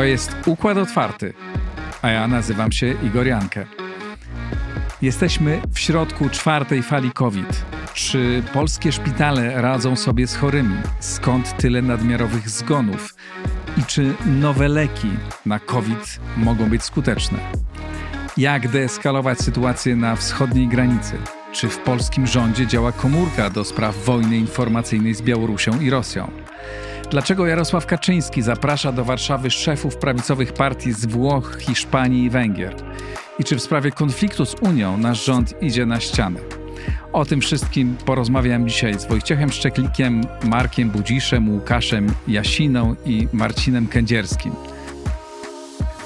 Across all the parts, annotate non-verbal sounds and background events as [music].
To jest Układ Otwarty, a ja nazywam się Igor Jankę. Jesteśmy w środku czwartej fali COVID. Czy polskie szpitale radzą sobie z chorymi? Skąd tyle nadmiarowych zgonów? I czy nowe leki na COVID mogą być skuteczne? Jak deeskalować sytuację na wschodniej granicy? Czy w polskim rządzie działa komórka do spraw wojny informacyjnej z Białorusią i Rosją? Dlaczego Jarosław Kaczyński zaprasza do Warszawy szefów prawicowych partii z Włoch, Hiszpanii i Węgier? I czy w sprawie konfliktu z Unią nasz rząd idzie na ścianę? O tym wszystkim porozmawiam dzisiaj z Wojciechem Szczeklikiem, Markiem Budziszem, Łukaszem Jasiną i Marcinem Kędzierskim.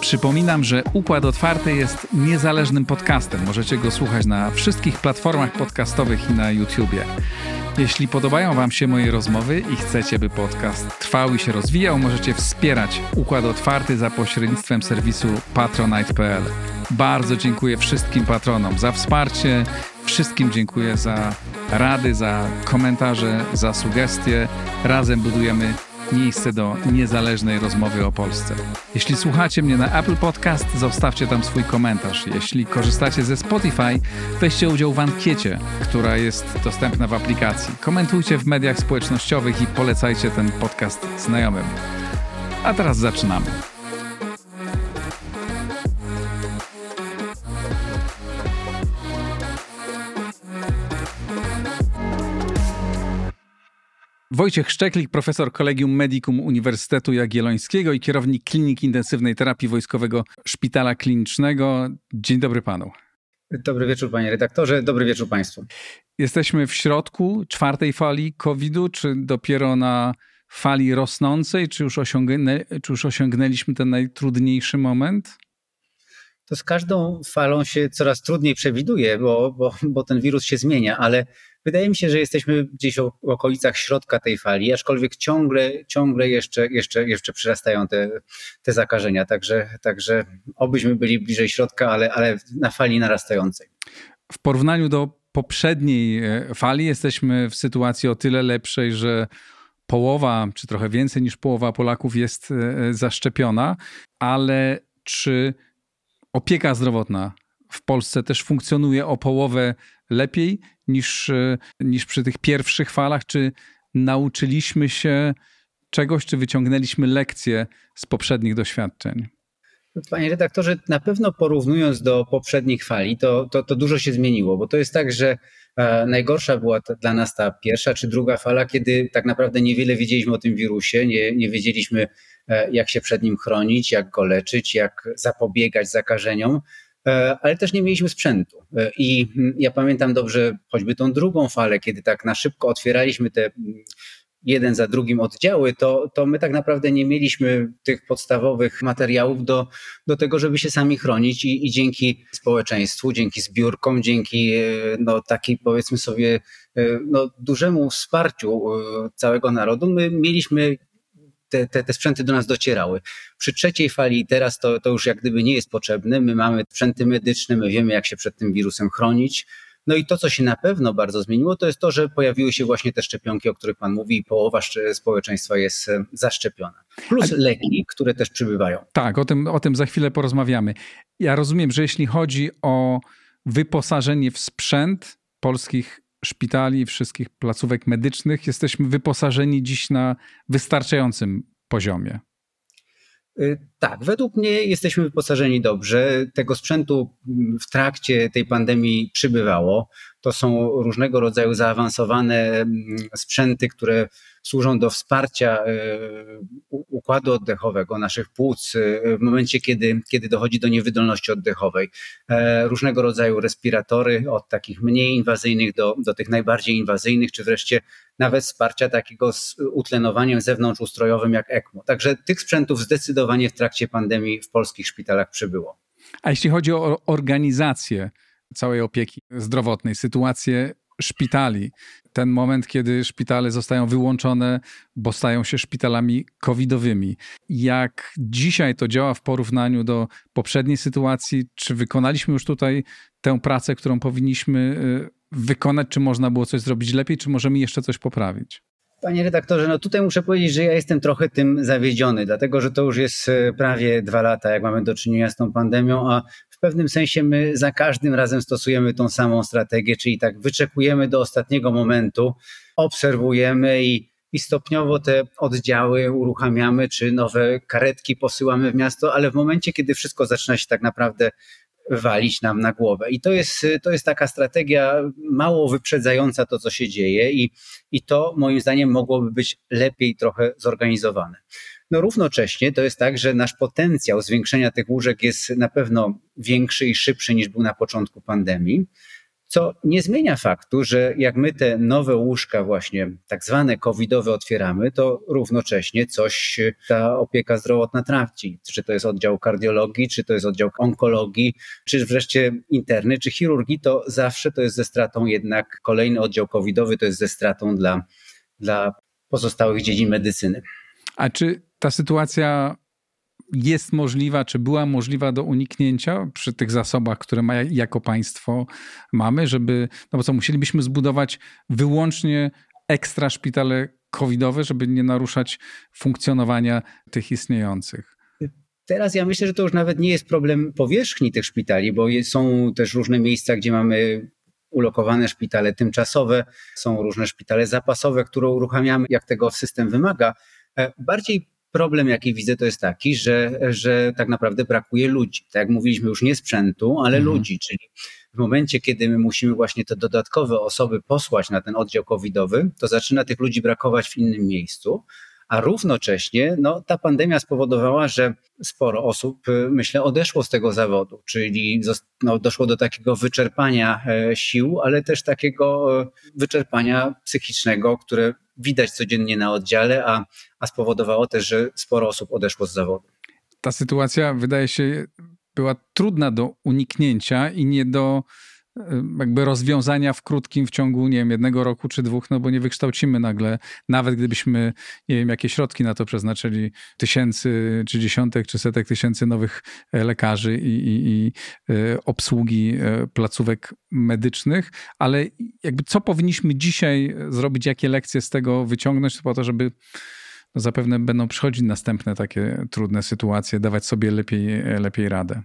Przypominam, że Układ Otwarty jest niezależnym podcastem. Możecie go słuchać na wszystkich platformach podcastowych i na YouTubie. Jeśli podobają Wam się moje rozmowy i chcecie, by podcast trwał i się rozwijał, możecie wspierać Układ Otwarty za pośrednictwem serwisu patronite.pl. Bardzo dziękuję wszystkim patronom za wsparcie, wszystkim dziękuję za rady, za komentarze, za sugestie. Razem budujemy miejsce do niezależnej rozmowy o Polsce. Jeśli słuchacie mnie na Apple Podcast, zostawcie tam swój komentarz. Jeśli korzystacie ze Spotify, weźcie udział w ankiecie, która jest dostępna w aplikacji. Komentujcie w mediach społecznościowych i polecajcie ten podcast znajomym. A teraz zaczynamy. Wojciech Szczeklik, profesor Kolegium Medicum Uniwersytetu Jagiellońskiego i kierownik Kliniki Intensywnej Terapii Wojskowego Szpitala Klinicznego. Dzień dobry panu. Dobry wieczór panie redaktorze, dobry wieczór państwu. Jesteśmy w środku czwartej fali COVID-u, czy dopiero na fali rosnącej, czy już, osiągnę, czy już osiągnęliśmy ten najtrudniejszy moment? To z każdą falą się coraz trudniej przewiduje, bo, bo, bo ten wirus się zmienia, ale Wydaje mi się, że jesteśmy gdzieś w okolicach środka tej fali, aczkolwiek ciągle, ciągle jeszcze, jeszcze, jeszcze przyrastają te, te zakażenia. Także, także obyśmy byli bliżej środka, ale, ale na fali narastającej. W porównaniu do poprzedniej e, fali jesteśmy w sytuacji o tyle lepszej, że połowa, czy trochę więcej niż połowa Polaków jest e, zaszczepiona, ale czy opieka zdrowotna w Polsce też funkcjonuje o połowę lepiej niż, e, niż przy tych pierwszych falach? Czy nauczyliśmy się czegoś, czy wyciągnęliśmy lekcje z poprzednich doświadczeń? Panie redaktorze, na pewno porównując do poprzednich fali, to, to, to dużo się zmieniło, bo to jest tak, że e, najgorsza była ta, dla nas ta pierwsza czy druga fala, kiedy tak naprawdę niewiele wiedzieliśmy o tym wirusie, nie, nie wiedzieliśmy, e, jak się przed nim chronić, jak go leczyć, jak zapobiegać zakażeniom. E, ale też nie mieliśmy sprzętu. E, I mm, ja pamiętam dobrze choćby tą drugą falę, kiedy tak na szybko otwieraliśmy te mm, jeden za drugim oddziały, to, to my tak naprawdę nie mieliśmy tych podstawowych materiałów do, do tego, żeby się sami chronić i, i dzięki społeczeństwu, dzięki zbiórkom, dzięki e, no, takiej powiedzmy sobie no, dużemu wsparciu całego narodu, my mieliśmy te, te, te sprzęty do nas docierały. Przy trzeciej fali teraz to, to już jak gdyby nie jest potrzebne. My mamy sprzęty medyczne, my wiemy, jak się przed tym wirusem chronić. No i to, co się na pewno bardzo zmieniło, to jest to, że pojawiły się właśnie te szczepionki, o których Pan mówi, i połowa społeczeństwa jest e, zaszczepiona. Plus leki, które też przybywają. Tak, o tym, o tym za chwilę porozmawiamy. Ja rozumiem, że jeśli chodzi o wyposażenie w sprzęt polskich szpitali wszystkich placówek medycznych jesteśmy wyposażeni dziś na wystarczającym poziomie. Y, tak, według mnie jesteśmy wyposażeni dobrze. Tego sprzętu w trakcie tej pandemii przybywało. To są różnego rodzaju zaawansowane mm, sprzęty, które służą do wsparcia e, układu oddechowego, naszych płuc e, w momencie, kiedy, kiedy dochodzi do niewydolności oddechowej. E, różnego rodzaju respiratory, od takich mniej inwazyjnych do, do tych najbardziej inwazyjnych, czy wreszcie nawet wsparcia takiego z utlenowaniem zewnątrzustrojowym jak ECMO. Także tych sprzętów zdecydowanie w trakcie pandemii w polskich szpitalach przybyło. A jeśli chodzi o organizację całej opieki zdrowotnej, sytuację szpitali. Ten moment, kiedy szpitale zostają wyłączone, bo stają się szpitalami covidowymi. Jak dzisiaj to działa w porównaniu do poprzedniej sytuacji? Czy wykonaliśmy już tutaj tę pracę, którą powinniśmy y, wykonać? Czy można było coś zrobić lepiej, czy możemy jeszcze coś poprawić? Panie redaktorze, no tutaj muszę powiedzieć, że ja jestem trochę tym zawiedziony, dlatego że to już jest e, prawie dwa lata, jak mamy do czynienia z tą pandemią, a pewnym sensie my za każdym razem stosujemy tą samą strategię, czyli tak wyczekujemy do ostatniego momentu, obserwujemy i, i stopniowo te oddziały uruchamiamy, czy nowe karetki posyłamy w miasto, ale w momencie, kiedy wszystko zaczyna się tak naprawdę walić nam na głowę. I to jest, to jest taka strategia mało wyprzedzająca to, co się dzieje, i, i to moim zdaniem mogłoby być lepiej trochę zorganizowane. No równocześnie to jest tak, że nasz potencjał zwiększenia tych łóżek jest na pewno większy i szybszy niż był na początku pandemii co nie zmienia faktu, że jak my te nowe łóżka właśnie tak zwane covidowe otwieramy, to równocześnie coś ta opieka zdrowotna traci. Czy to jest oddział kardiologii, czy to jest oddział onkologii, czy wreszcie interny, czy chirurgii, to zawsze to jest ze stratą jednak kolejny oddział covidowy to jest ze stratą dla, dla pozostałych dziedzin medycyny. A czy ta sytuacja jest możliwa, czy była możliwa do uniknięcia przy tych zasobach, które ma, jako państwo mamy, żeby, no bo co, musielibyśmy zbudować wyłącznie ekstra szpitale covidowe, żeby nie naruszać funkcjonowania tych istniejących. Teraz ja myślę, że to już nawet nie jest problem powierzchni tych szpitali, bo są też różne miejsca, gdzie mamy ulokowane szpitale tymczasowe, są różne szpitale zapasowe, które uruchamiamy, jak tego system wymaga. E, bardziej problem, jaki widzę, to jest taki, że, że tak naprawdę brakuje ludzi. Tak jak mówiliśmy, już nie sprzętu, ale mhm. ludzi, czyli w momencie, kiedy my musimy właśnie te dodatkowe osoby posłać na ten oddział covidowy, to zaczyna tych ludzi brakować w innym miejscu a równocześnie no, ta pandemia spowodowała, że sporo osób, y, myślę, odeszło z tego zawodu, czyli no, doszło do takiego wyczerpania e, sił, ale też takiego e, wyczerpania psychicznego, które widać codziennie na oddziale, a, a spowodowało też, że sporo osób odeszło z zawodu. Ta sytuacja wydaje się była trudna do uniknięcia i nie do jakby rozwiązania w krótkim, w ciągu, nie wiem, jednego roku czy dwóch, no bo nie wykształcimy nagle, nawet gdybyśmy, nie wiem, jakie środki na to przeznaczyli, tysięcy, czy dziesiątek, czy setek tysięcy nowych e, lekarzy i, i, i e, obsługi e, placówek medycznych, ale jakby co powinniśmy dzisiaj zrobić, jakie lekcje z tego wyciągnąć, po to, żeby no zapewne będą przychodzić następne takie trudne sytuacje, dawać sobie lepiej, lepiej radę.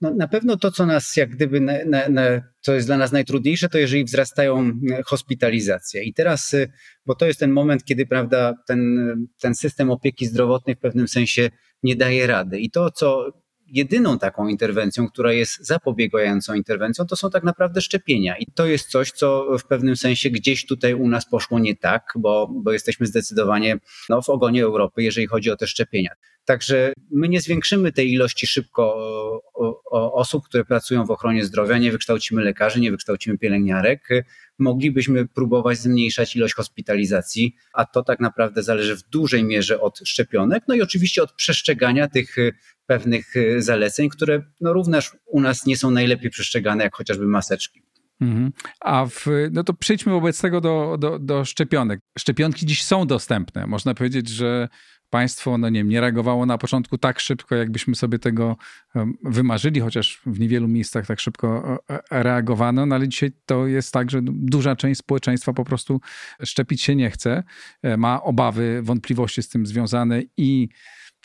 No, na pewno to, co nas jak gdyby, na, na, na, co jest dla nas najtrudniejsze, to jeżeli wzrastają hospitalizacje. I teraz, y, bo to jest ten moment, kiedy prawda, ten, ten system opieki zdrowotnej w pewnym sensie nie daje rady. I to, co jedyną taką interwencją, która jest zapobiegającą interwencją, to są tak naprawdę szczepienia. I to jest coś, co w pewnym sensie gdzieś tutaj u nas poszło nie tak, bo, bo jesteśmy zdecydowanie no, w ogonie Europy, jeżeli chodzi o te szczepienia. Także my nie zwiększymy tej ilości szybko osób, które pracują w ochronie zdrowia, nie wykształcimy lekarzy, nie wykształcimy pielęgniarek. Moglibyśmy próbować zmniejszać ilość hospitalizacji, a to tak naprawdę zależy w dużej mierze od szczepionek, no i oczywiście od przestrzegania tych pewnych zaleceń, które no również u nas nie są najlepiej przestrzegane, jak chociażby maseczki. Mhm. A w, no to przejdźmy wobec tego do, do, do szczepionek. Szczepionki dziś są dostępne. Można powiedzieć, że państwo, no nie wiem, nie reagowało na początku tak szybko, jakbyśmy sobie tego wymarzyli, chociaż w niewielu miejscach tak szybko e, e, reagowano, no ale dzisiaj to jest tak, że duża część społeczeństwa po prostu szczepić się nie chce, e, ma obawy, wątpliwości z tym związane i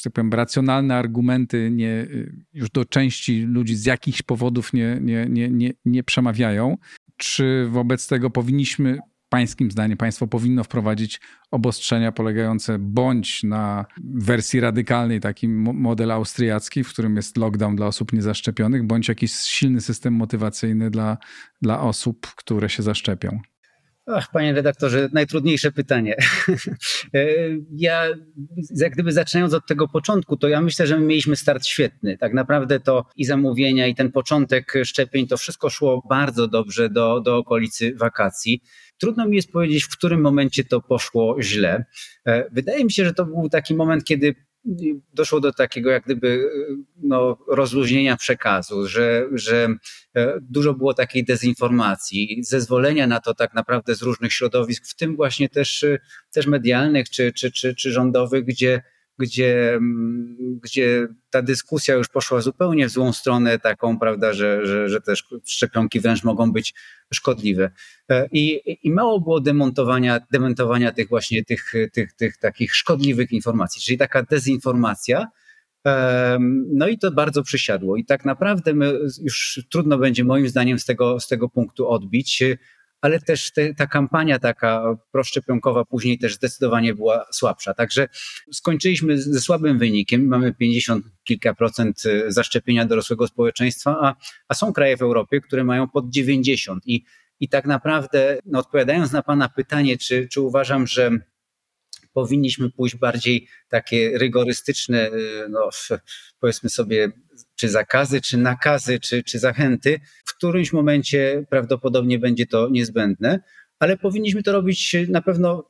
tak powiem, racjonalne argumenty nie, już do części ludzi z jakichś powodów nie, nie, nie, nie, nie przemawiają. Czy wobec tego powinniśmy pańskim zdaniem państwo powinno wprowadzić obostrzenia polegające bądź na wersji radykalnej, taki model austriacki, w którym jest lockdown dla osób niezaszczepionych, bądź jakiś silny system motywacyjny dla, dla osób, które się zaszczepią? Ach, panie redaktorze, najtrudniejsze pytanie. [laughs] Ja, jak gdyby zaczynając od tego początku, to ja myślę, że my mieliśmy start świetny. Tak naprawdę to i zamówienia, i ten początek szczepień, to wszystko szło bardzo dobrze do, do okolicy wakacji. Trudno mi jest powiedzieć, w którym momencie to poszło źle. E, wydaje mi się, że to był taki moment, kiedy doszło do takiego jak gdyby no, rozluźnienia przekazu, że, że e, dużo było takiej dezinformacji, zezwolenia na to tak naprawdę z różnych środowisk, w tym właśnie też, też medialnych czy, czy, czy, czy rządowych, gdzie gdzie, mm, gdzie ta dyskusja już poszła zupełnie w złą stronę, taką, prawda, że, że, że też szczepionki wręcz mogą być szkodliwe. E, I, i mało było demontowania, dementowania tych właśnie tych, tych, tych takich szkodliwych informacji, czyli taka dezinformacja. No i to bardzo przysiadło. I tak naprawdę my już trudno będzie moim zdaniem z tego, z tego punktu odbić ale też te, ta kampania taka proszczepionkowa później też zdecydowanie była słabsza. Także skończyliśmy ze słabym wynikiem. Mamy 50 kilka procent y, zaszczepienia dorosłego społeczeństwa, a, a są kraje w Europie, które mają pod 90 i i tak naprawdę, no odpowiadając na Pana pytanie, czy, czy uważam, że powinniśmy pójść bardziej takie rygorystyczne, y, no, powiedzmy sobie, czy zakazy, czy nakazy, czy, czy zachęty. W którymś momencie prawdopodobnie będzie to niezbędne, ale powinniśmy to robić na pewno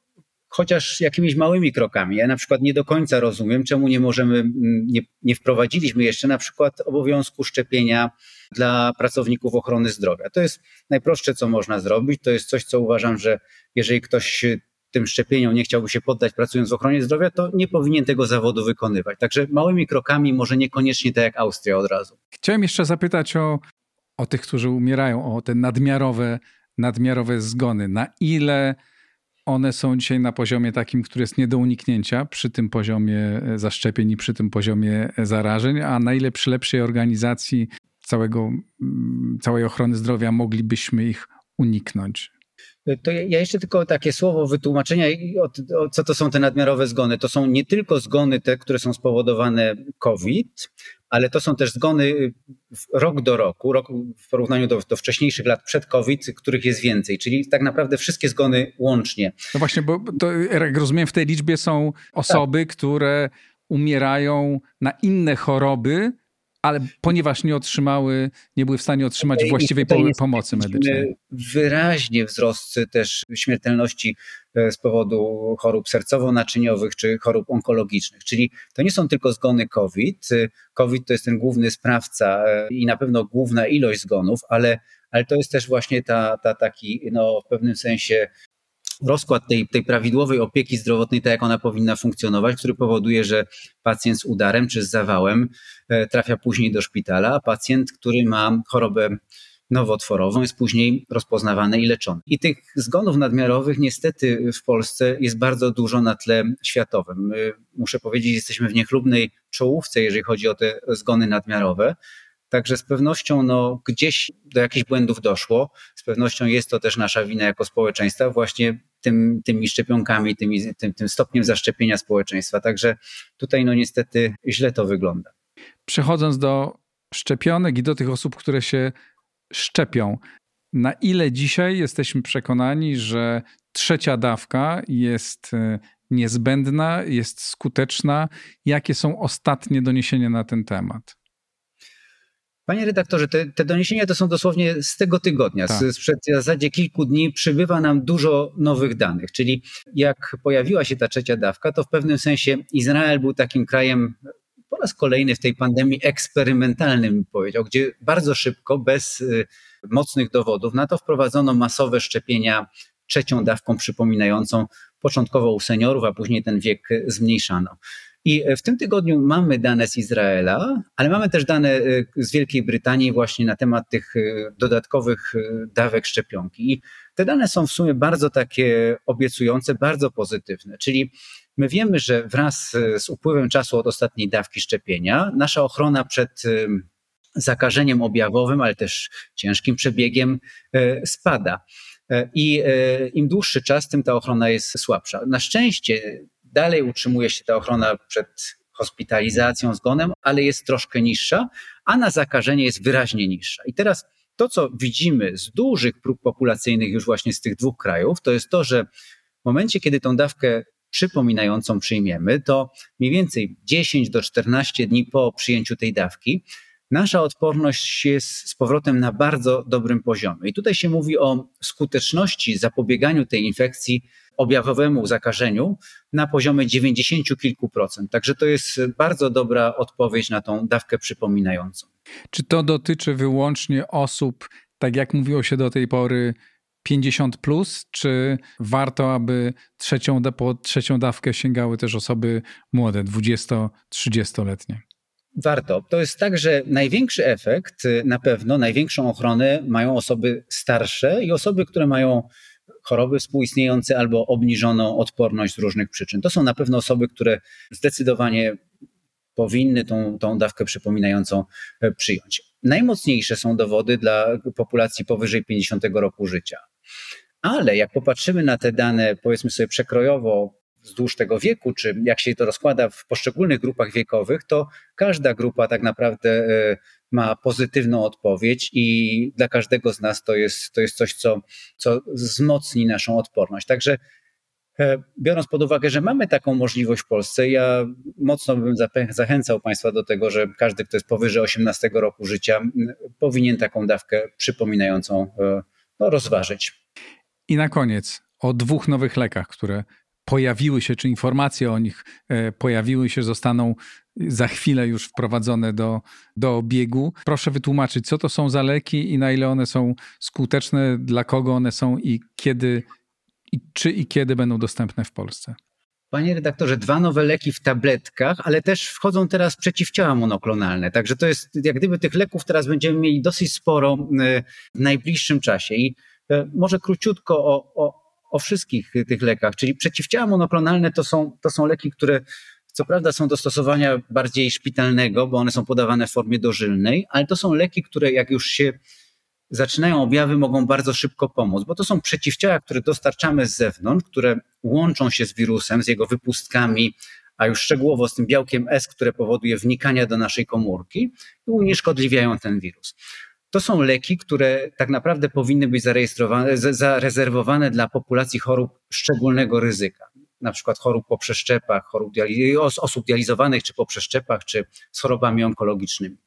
chociaż jakimiś małymi krokami. Ja na przykład nie do końca rozumiem, czemu nie możemy, nie, nie wprowadziliśmy jeszcze na przykład obowiązku szczepienia dla pracowników ochrony zdrowia. To jest najprostsze, co można zrobić. To jest coś, co uważam, że jeżeli ktoś tym szczepieniom nie chciałby się poddać pracując w ochronie zdrowia, to nie powinien tego zawodu wykonywać. Także małymi krokami, może niekoniecznie tak jak Austria od razu. Chciałem jeszcze zapytać o, o tych, którzy umierają, o te nadmiarowe, nadmiarowe zgony. Na ile one są dzisiaj na poziomie takim, który jest nie do uniknięcia przy tym poziomie zaszczepień i przy tym poziomie zarażeń, a na ile przy lepszej organizacji całego, całej ochrony zdrowia moglibyśmy ich uniknąć? To ja jeszcze tylko takie słowo wytłumaczenia, co to są te nadmiarowe zgony. To są nie tylko zgony te, które są spowodowane COVID, ale to są też zgony y, rok do roku, rok w porównaniu do, do, wcześniejszych lat przed COVID, których jest więcej, czyli tak naprawdę wszystkie zgony łącznie. No właśnie, bo to, jak rozumiem, w tej liczbie są osoby, tak. które umierają na inne choroby, ale ponieważ nie otrzymały, nie były w stanie otrzymać właściwej pomocy medycznej. Wyraźnie wzrost też śmiertelności e, z powodu chorób sercowo-naczyniowych czy chorób onkologicznych. Czyli to nie są tylko zgony COVID. COVID to jest ten główny sprawca e, i na pewno główna ilość zgonów, ale ale to jest też właśnie ta, ta taki no, w pewnym sensie rozkład tej, tej prawidłowej opieki zdrowotnej, tak jak ona powinna funkcjonować, który powoduje, że pacjent z udarem czy z zawałem e, trafia później do szpitala, a pacjent, który ma chorobę nowotworową jest później rozpoznawany i leczony. I tych zgonów nadmiarowych niestety w Polsce jest bardzo dużo na tle światowym. Muszę powiedzieć, jesteśmy w niechlubnej czołówce, jeżeli chodzi o te zgony nadmiarowe. Także z pewnością no, gdzieś do jakichś błędów doszło. Z pewnością jest to też nasza wina jako społeczeństwa, właśnie tym, tymi szczepionkami, tymi, tym, tym stopniem zaszczepienia społeczeństwa. Także tutaj no niestety źle to wygląda. Przechodząc do szczepionek i do tych osób, które się szczepią, na ile dzisiaj jesteśmy przekonani, że trzecia dawka jest e, niezbędna, jest skuteczna? Jakie są ostatnie doniesienia na ten temat? Panie redaktorze, te, te, doniesienia to są dosłownie z tego tygodnia. Tak. Sprzed w zasadzie kilku dni przybywa nam dużo nowych danych. Czyli jak pojawiła się ta trzecia dawka, to w pewnym sensie Izrael był takim krajem po raz kolejny w tej pandemii eksperymentalnym, powiedział, gdzie bardzo szybko, bez y, mocnych dowodów na to wprowadzono masowe szczepienia trzecią dawką przypominającą początkowo u seniorów, a później ten wiek zmniejszano. I w tym tygodniu mamy dane z Izraela, ale mamy też dane e, z Wielkiej Brytanii właśnie na temat tych e, dodatkowych e, dawek szczepionki. I te dane są w sumie bardzo takie obiecujące, bardzo pozytywne. Czyli my wiemy, że wraz z upływem czasu od ostatniej dawki szczepienia nasza ochrona przed zakażeniem objawowym, ale też ciężkim przebiegiem spada. I im dłuższy czas, tym ta ochrona jest słabsza. Na szczęście Dalej utrzymuje się ta ochrona przed hospitalizacją, zgonem, ale jest troszkę niższa, a na zakażenie jest wyraźnie niższa. I teraz to, co widzimy z dużych prób populacyjnych już właśnie z tych dwóch krajów, to jest to, że w momencie, kiedy tą dawkę przypominającą przyjmiemy, to mniej więcej 10 do 14 dni po przyjęciu tej dawki, nasza odporność jest z powrotem na bardzo dobrym poziomie. I tutaj się mówi o skuteczności zapobieganiu tej infekcji objawowemu zakażeniu na poziomie 90 kilku procent. Także to jest bardzo dobra odpowiedź na tą dawkę przypominającą. Czy to dotyczy wyłącznie osób, tak jak mówiło się do tej pory, 50 plus, czy warto, aby trzecią, po trzecią dawkę sięgały też osoby młode, 20-30-letnie? Warto. To jest tak, że największy efekt, y, na pewno największą ochronę mają osoby starsze i osoby, które mają choroby współistniejące albo obniżoną odporność z różnych przyczyn. To są na pewno osoby, które zdecydowanie powinny tą, tą dawkę przypominającą e, przyjąć. Najmocniejsze są dowody dla populacji powyżej 50 roku życia. Ale jak popatrzymy na te dane, powiedzmy sobie przekrojowo, wzdłuż tego wieku, czy jak się to rozkłada w poszczególnych grupach wiekowych, to każda grupa tak naprawdę e, ma pozytywną odpowiedź i dla każdego z nas to jest, to jest coś, co, co wzmocni naszą odporność. Także e, biorąc pod uwagę, że mamy taką możliwość w Polsce, ja mocno bym zachęcał Państwa do tego, że każdy, kto jest powyżej 18 roku życia, powinien taką dawkę przypominającą e, no, rozważyć. I na koniec o dwóch nowych lekach, które pojawiły się, czy informacje o nich e, pojawiły się, zostaną za chwilę już wprowadzone do, do obiegu. Proszę wytłumaczyć, co to są za leki i na ile one są skuteczne, dla kogo one są i kiedy, i czy i kiedy będą dostępne w Polsce. Panie redaktorze, dwa nowe leki w tabletkach, ale też wchodzą teraz przeciwciała monoklonalne. Także to jest, jak gdyby tych leków teraz będziemy mieli dosyć sporo e, w najbliższym czasie. I e, może króciutko o, o, o wszystkich tych lekach, czyli przeciwciała monoklonalne to są, to są leki, które co prawda są do stosowania bardziej szpitalnego, bo one są podawane w formie dożylnej, ale to są leki, które jak już się zaczynają objawy, mogą bardzo szybko pomóc, bo to są przeciwciała, które dostarczamy z zewnątrz, które łączą się z wirusem, z jego wypustkami, a już szczegółowo z tym białkiem S, które powoduje wnikania do naszej komórki i unieszkodliwiają ten wirus. To są leki, które tak naprawdę powinny być zarejestrowane, zarezerwowane dla populacji chorób szczególnego ryzyka. Na przykład chorób po przeszczepach, chorób osób dializowanych, czy po przeszczepach, czy z chorobami onkologicznymi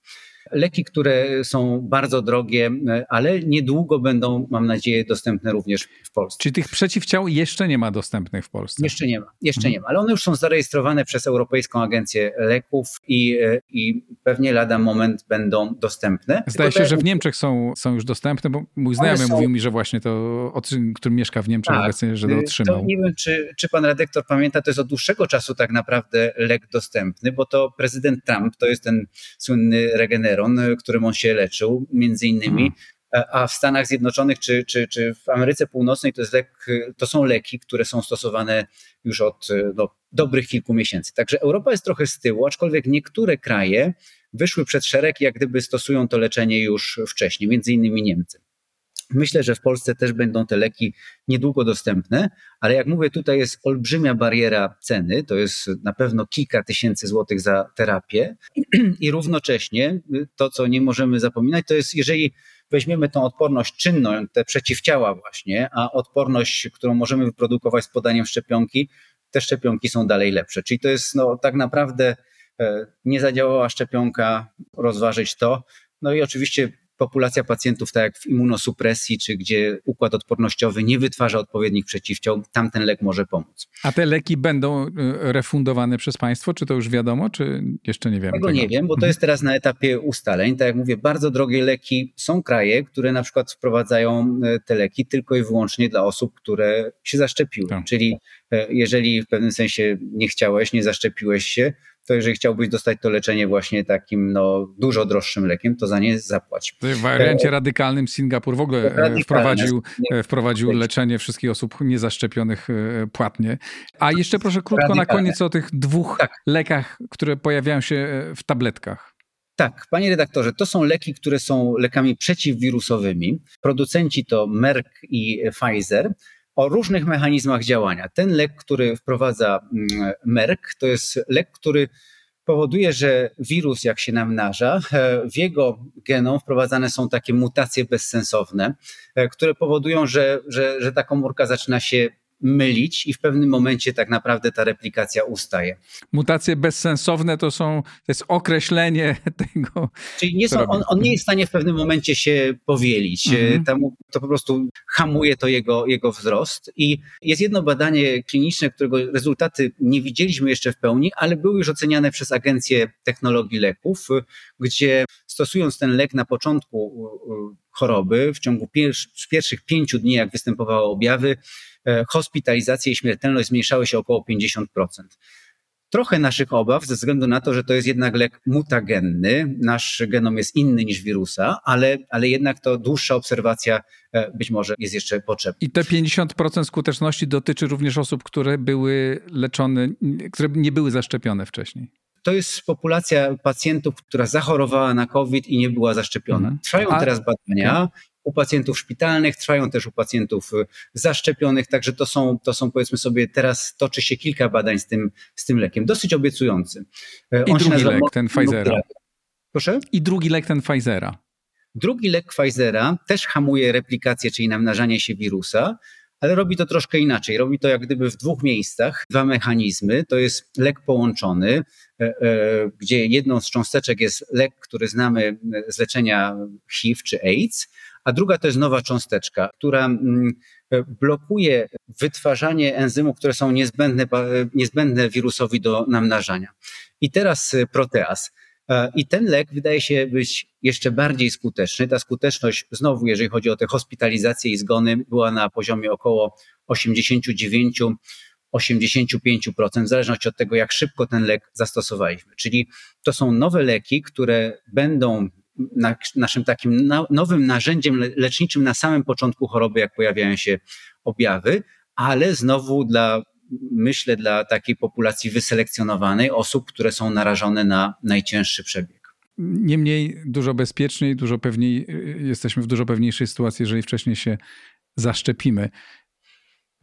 leki, które są bardzo drogie, ale niedługo będą, mam nadzieję, dostępne również w Polsce. Czy tych przeciwciał jeszcze nie ma dostępnych w Polsce? Jeszcze nie ma, jeszcze mhm. nie ma, ale one już są zarejestrowane przez Europejską Agencję Leków i, i pewnie lada moment będą dostępne. Zdaje Tylko się, że w Niemczech są, są już dostępne, bo mój znajomy są... mówił mi, że właśnie to, który mieszka w Niemczech tak, obecnie, że to otrzymał. To nie wiem, czy, czy pan redaktor pamięta, to jest od dłuższego czasu tak naprawdę lek dostępny, bo to prezydent Trump, to jest ten słynny regeneron, którym on się leczył, między innymi. Mhm. A w Stanach Zjednoczonych czy, czy, czy w Ameryce Północnej to, lek, to są leki, które są stosowane już od no, dobrych kilku miesięcy. Także Europa jest trochę z tyłu, aczkolwiek niektóre kraje wyszły przed szereg, jak gdyby stosują to leczenie już wcześniej, między innymi Niemcy. Myślę, że w Polsce też będą te leki niedługo dostępne, ale jak mówię, tutaj jest olbrzymia bariera ceny, to jest na pewno kilka tysięcy złotych za terapię i równocześnie to, co nie możemy zapominać, to jest jeżeli weźmiemy tą odporność czynną, te przeciwciała właśnie, a odporność, którą możemy wyprodukować z podaniem szczepionki, te szczepionki są dalej lepsze. Czyli to jest no, tak naprawdę e, nie zadziałała szczepionka, rozważyć to. No i oczywiście populacja pacjentów, tak jak w immunosupresji, czy gdzie układ odpornościowy nie wytwarza odpowiednich przeciwciał, tam ten lek może pomóc. A te leki będą y, refundowane przez państwo? Czy to już wiadomo, czy jeszcze nie wiemy? Tego, tego? nie wiem, bo to jest teraz na etapie ustaleń. Tak jak mówię, bardzo drogie leki. Są kraje, które na przykład wprowadzają y, te leki tylko i wyłącznie dla osób, które się zaszczepiły. Tak. Czyli y, jeżeli w pewnym sensie nie chciałeś, nie zaszczepiłeś się, to jeżeli chciałbyś dostać to leczenie właśnie takim no, dużo droższym lekiem, to za nie zapłać. W wariancie radykalnym Singapur w ogóle e, wprowadził, e, wprowadził leczenie wszystkich osób niezaszczepionych e, płatnie. A jeszcze proszę krótko na koniec o tych dwóch tak. lekach, które pojawiają się w tabletkach. Tak, panie redaktorze, to są leki, które są lekami przeciwwirusowymi. Producenci to Merck i Pfizer o różnych mechanizmach działania. Ten lek, który wprowadza mm, Merck, to jest lek, który powoduje, że wirus, jak się namnaża, e, w jego genom wprowadzane są takie mutacje bezsensowne, e, które powodują, że, że, że ta komórka zaczyna się mylić i w pewnym momencie tak naprawdę ta replikacja ustaje. Mutacje bezsensowne to są, to jest określenie [laughs] tego. Czyli nie są, on, on, nie jest w stanie w pewnym momencie się powielić. Mhm. Temu, to po prostu hamuje to jego, jego wzrost. I jest jedno badanie kliniczne, którego rezultaty nie widzieliśmy jeszcze w pełni, ale były już oceniane przez Agencję Technologii Leków, gdzie stosując ten lek na początku choroby w ciągu pierwszych pięciu dni, jak występowały objawy, hospitalizacje i śmiertelność zmniejszały się około 50% trochę naszych obaw ze względu na to, że to jest jednak lek mutagenny. Nasz genom jest inny niż wirusa, ale, ale jednak to dłuższa obserwacja e, być może jest jeszcze potrzebna. I te 50% skuteczności dotyczy również osób, które były leczone, które nie były zaszczepione wcześniej to jest populacja pacjentów, która zachorowała na COVID i nie była zaszczepiona. Mhm. Trwają A, teraz badania, u pacjentów szpitalnych, trwają też u pacjentów y, zaszczepionych, także to są, to są powiedzmy sobie, teraz toczy się kilka badań z tym, z tym lekiem, dosyć obiecujący. E, I On drugi lek, ten Pfizera. Proszę? I drugi lek, ten Pfizera. Drugi lek Pfizera też hamuje replikację, czyli namnażanie się wirusa, ale robi to troszkę inaczej. Robi to jak gdyby w dwóch miejscach, dwa mechanizmy. To jest lek połączony, e, gdzie jedną z cząsteczek jest lek, który znamy z leczenia HIV czy AIDS, a druga to jest nowa cząsteczka, która mm, blokuje wytwarzanie enzymów, które są niezbędne, niezbędne wirusowi do namnażania. I teraz y, proteaz. E, I ten lek wydaje się być jeszcze bardziej skuteczny. Ta skuteczność, znowu, jeżeli chodzi o te hospitalizacje i zgony, była na poziomie około 89 85%, w zależności od tego, jak szybko ten lek zastosowaliśmy. Czyli to są nowe leki, które będą na, naszym takim na, nowym narzędziem leczniczym na samym początku choroby, jak pojawiają się objawy, ale znowu dla, myślę, dla takiej populacji wyselekcjonowanej osób, które są narażone na najcięższy przebieg. Niemniej dużo bezpieczniej, dużo pewniej, jesteśmy w dużo pewniejszej sytuacji, jeżeli wcześniej się zaszczepimy.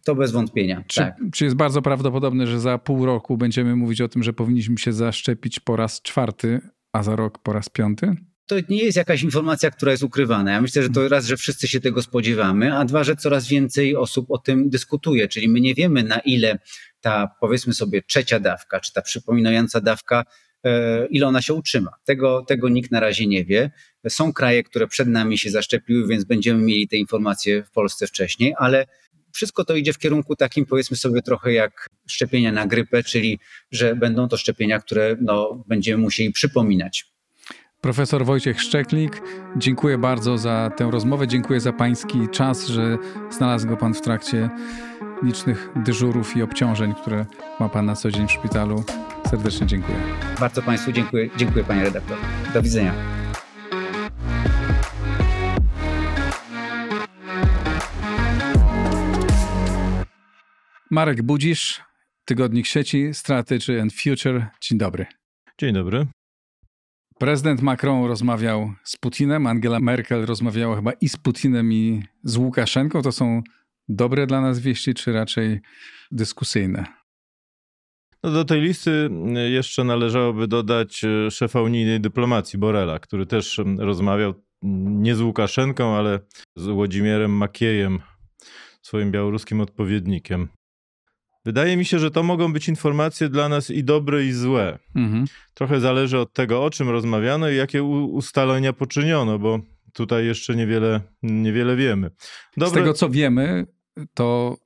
To bez wątpienia. Czy, tak. czy jest bardzo prawdopodobne, że za pół roku będziemy mówić o tym, że powinniśmy się zaszczepić po raz czwarty, a za rok po raz piąty? To nie jest jakaś informacja, która jest ukrywana. Ja myślę, że to raz, że wszyscy się tego spodziewamy, a dwa, że coraz więcej osób o tym dyskutuje. Czyli my nie wiemy, na ile ta, powiedzmy sobie, trzecia dawka, czy ta przypominająca dawka, e, ile ona się utrzyma. Tego, tego nikt na razie nie wie. Są kraje, które przed nami się zaszczepiły, więc będziemy mieli te informacje w Polsce wcześniej, ale wszystko to idzie w kierunku takim, powiedzmy sobie, trochę jak szczepienia na grypę, czyli że będą to szczepienia, które no, będziemy musieli przypominać. Profesor Wojciech Szczeklik, dziękuję bardzo za tę rozmowę. Dziękuję za Pański czas, że znalazł go Pan w trakcie licznych dyżurów i obciążeń, które ma Pan na co dzień w szpitalu. Serdecznie dziękuję. Bardzo Państwu dziękuję. Dziękuję Panie redaktor. Do widzenia. Marek Budzisz, Tygodnik Sieci, Strategy and Future. Dzień dobry. Dzień dobry. Prezydent Macron rozmawiał z Putinem, Angela Merkel rozmawiała chyba i z Putinem, i z Łukaszenką. To są dobre dla nas wieści, czy raczej dyskusyjne? No do tej listy jeszcze należałoby dodać e, szefa unijnej dyplomacji Borela, który też rozmawiał nie z Łukaszenką, ale z Włodzimierem Makiejem, swoim białoruskim odpowiednikiem. Wydaje mi się, że to mogą być informacje dla nas i dobre, i złe. Mhm. Trochę zależy od tego, o czym rozmawiano i jakie ustalenia poczyniono, bo tutaj jeszcze niewiele, niewiele wiemy. Dobre... Z tego, co wiemy, to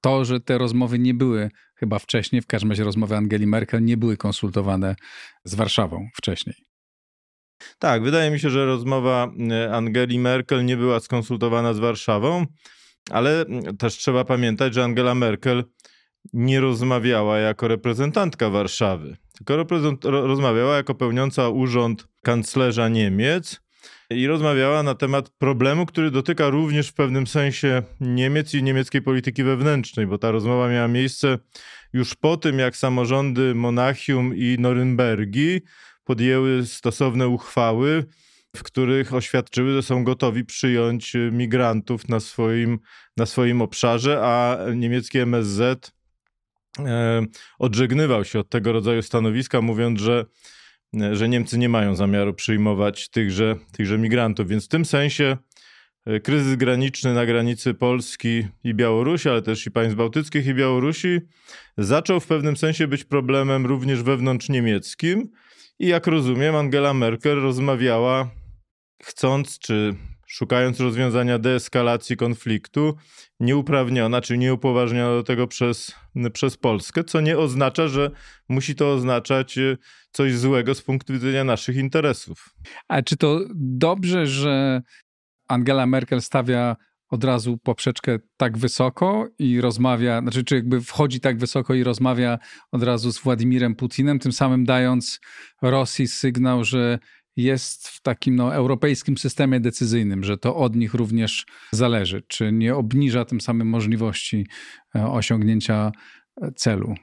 to, że te rozmowy nie były chyba wcześniej, w każdym razie rozmowy Angeli Merkel nie były konsultowane z Warszawą wcześniej. Tak, wydaje mi się, że rozmowa e, Angeli Merkel nie była skonsultowana z Warszawą, ale też trzeba pamiętać, że Angela Merkel nie rozmawiała jako reprezentantka Warszawy, tylko rozmawiała jako pełniąca urząd kanclerza Niemiec i rozmawiała na temat problemu, który dotyka również w pewnym sensie Niemiec i niemieckiej polityki wewnętrznej, bo ta rozmowa miała miejsce już po tym, jak samorządy Monachium i Norymbergi podjęły stosowne uchwały, w których oświadczyły, że są gotowi przyjąć migrantów na swoim, na swoim obszarze, a niemieckie MSZ odżegnywał się od tego rodzaju stanowiska, mówiąc, że, e, że Niemcy nie mają zamiaru przyjmować tychże, tychże migrantów. Więc w tym sensie e, kryzys graniczny na granicy Polski i Białorusi, ale też i państw bałtyckich i Białorusi, zaczął w pewnym sensie być problemem również wewnątrz niemieckim. I jak rozumiem, Angela Merkel rozmawiała, chcąc czy szukając rozwiązania deeskalacji konfliktu, nieuprawniona czy nieupoważniona do tego przez, przez Polskę, co nie oznacza, że musi to oznaczać e, coś złego z punktu widzenia naszych interesów. A czy to dobrze, że Angela Merkel stawia od razu poprzeczkę tak wysoko i rozmawia, znaczy czy jakby wchodzi tak wysoko i rozmawia od razu z Władimirem Putinem, tym samym dając Rosji sygnał, że jest w takim no, europejskim systemie decyzyjnym, że to od nich również zależy, czy nie obniża tym samym możliwości e, osiągnięcia e, celu.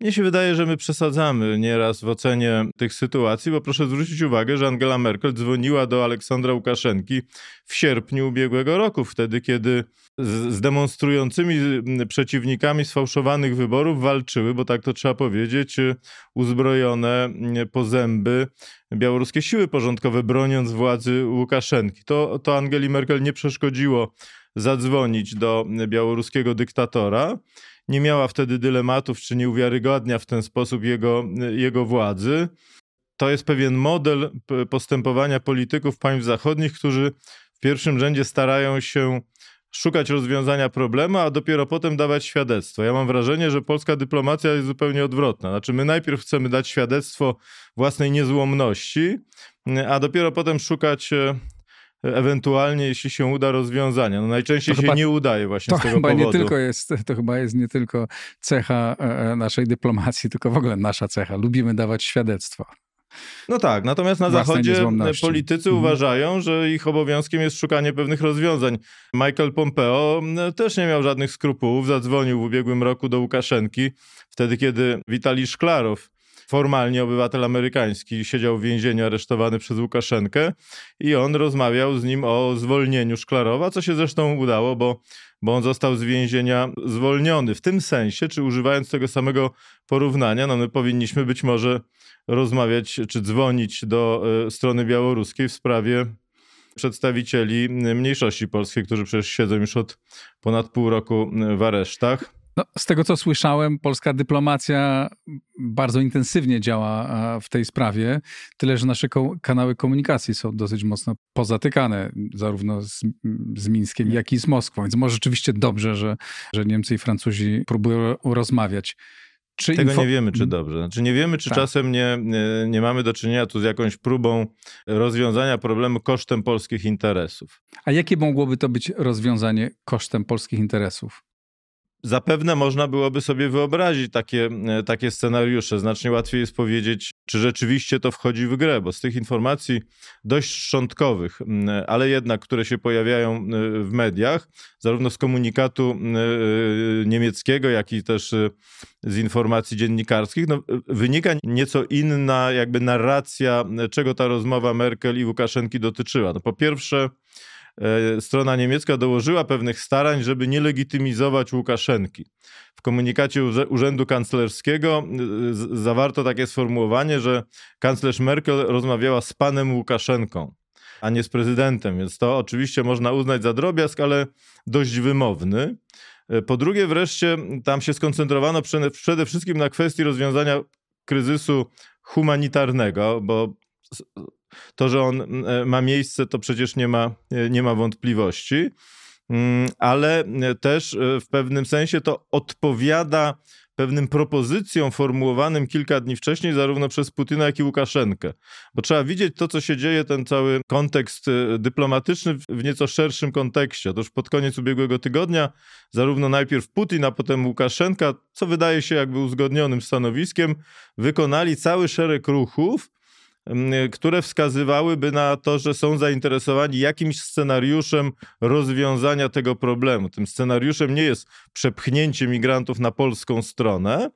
Mnie się wydaje, że my przesadzamy nieraz w ocenie tych sytuacji, bo proszę zwrócić uwagę, że Angela Merkel dzwoniła do Aleksandra Łukaszenki w sierpniu ubiegłego roku, wtedy kiedy z, demonstrującymi przeciwnikami sfałszowanych wyborów walczyły, bo tak to trzeba powiedzieć, uzbrojone po zęby białoruskie siły porządkowe, broniąc władzy Łukaszenki. To, to Angeli Merkel nie przeszkodziło zadzwonić do białoruskiego dyktatora nie miała wtedy dylematów, czy nie uwiarygodnia w ten sposób jego, jego władzy. To jest pewien model postępowania polityków państw zachodnich, którzy w pierwszym rzędzie starają się szukać rozwiązania problemu, a dopiero potem dawać świadectwo. Ja mam wrażenie, że polska dyplomacja jest zupełnie odwrotna. Znaczy, my najpierw chcemy dać świadectwo własnej niezłomności, a dopiero potem szukać e, ewentualnie, jeśli się uda, rozwiązania. No najczęściej to się chyba, nie udaje właśnie z tego chyba powodu. Nie tylko jest, to chyba jest nie tylko cecha e, e, naszej dyplomacji, tylko w ogóle nasza cecha. Lubimy dawać świadectwo. No tak, natomiast na Zachodzie politycy mhm. uważają, że ich obowiązkiem jest szukanie pewnych rozwiązań. Michael Pompeo też nie miał żadnych skrupułów, zadzwonił w ubiegłym roku do Łukaszenki, wtedy kiedy Witalij Szklarow formalnie obywatel amerykański siedział w więzieniu aresztowany przez Łukaszenkę i on rozmawiał z nim o zwolnieniu Szklarowa, co się zresztą udało, bo, bo on został z więzienia zwolniony. W tym sensie, czy używając tego samego porównania, no my powinniśmy być może rozmawiać czy dzwonić do y, strony białoruskiej w sprawie przedstawicieli mniejszości polskiej, którzy przecież siedzą już od ponad pół roku w aresztach. No, z tego co słyszałem, polska dyplomacja bardzo intensywnie działa w tej sprawie. Tyle, że nasze kanały komunikacji są dosyć mocno pozatykane, zarówno z, z Mińskiem, jak i z Moskwą. Więc może rzeczywiście dobrze, że, że Niemcy i Francuzi próbują rozmawiać. Czy Tego info... nie wiemy, czy dobrze. Znaczy nie wiemy, czy tak. czasem nie, nie, mamy do czynienia tu z jakąś próbą rozwiązania problemu kosztem polskich interesów. A jakie mogłoby to być rozwiązanie kosztem polskich interesów? Zapewne można byłoby sobie wyobrazić takie, e, takie scenariusze. Znacznie łatwiej jest powiedzieć, czy rzeczywiście to wchodzi w grę, bo z tych informacji dość szczątkowych, ale jednak, które się pojawiają e, w mediach, zarówno z komunikatu e, niemieckiego, jak i też z informacji dziennikarskich, no, wynika nieco inna jakby narracja, czego ta rozmowa Merkel i Łukaszenki dotyczyła. No, po pierwsze, E, strona niemiecka dołożyła pewnych starań, żeby nie legitymizować Łukaszenki. W komunikacie Urzędu Kanclerskiego e, zawarto takie sformułowanie, że kanclerz Merkel rozmawiała z panem Łukaszenką, a nie z prezydentem, więc to oczywiście można uznać za drobiazg, ale dość wymowny. E, po drugie, wreszcie tam się skoncentrowano przede wszystkim na kwestii rozwiązania kryzysu humanitarnego, bo to, że on e, ma miejsce, to przecież nie ma, e, nie ma wątpliwości, mm, ale e, też w pewnym sensie to odpowiada pewnym propozycjom formułowanym kilka dni wcześniej, zarówno przez Putina, jak i Łukaszenkę. Bo trzeba widzieć to, co się dzieje, ten cały kontekst dyplomatyczny w nieco szerszym kontekście. Otóż pod koniec ubiegłego tygodnia zarówno najpierw Putin, a potem Łukaszenka, co wydaje się jakby uzgodnionym stanowiskiem, wykonali cały szereg ruchów, które wskazywałyby na to, że są zainteresowani jakimś scenariuszem rozwiązania tego problemu. Tym scenariuszem nie jest przepchnięcie migrantów na polską stronę.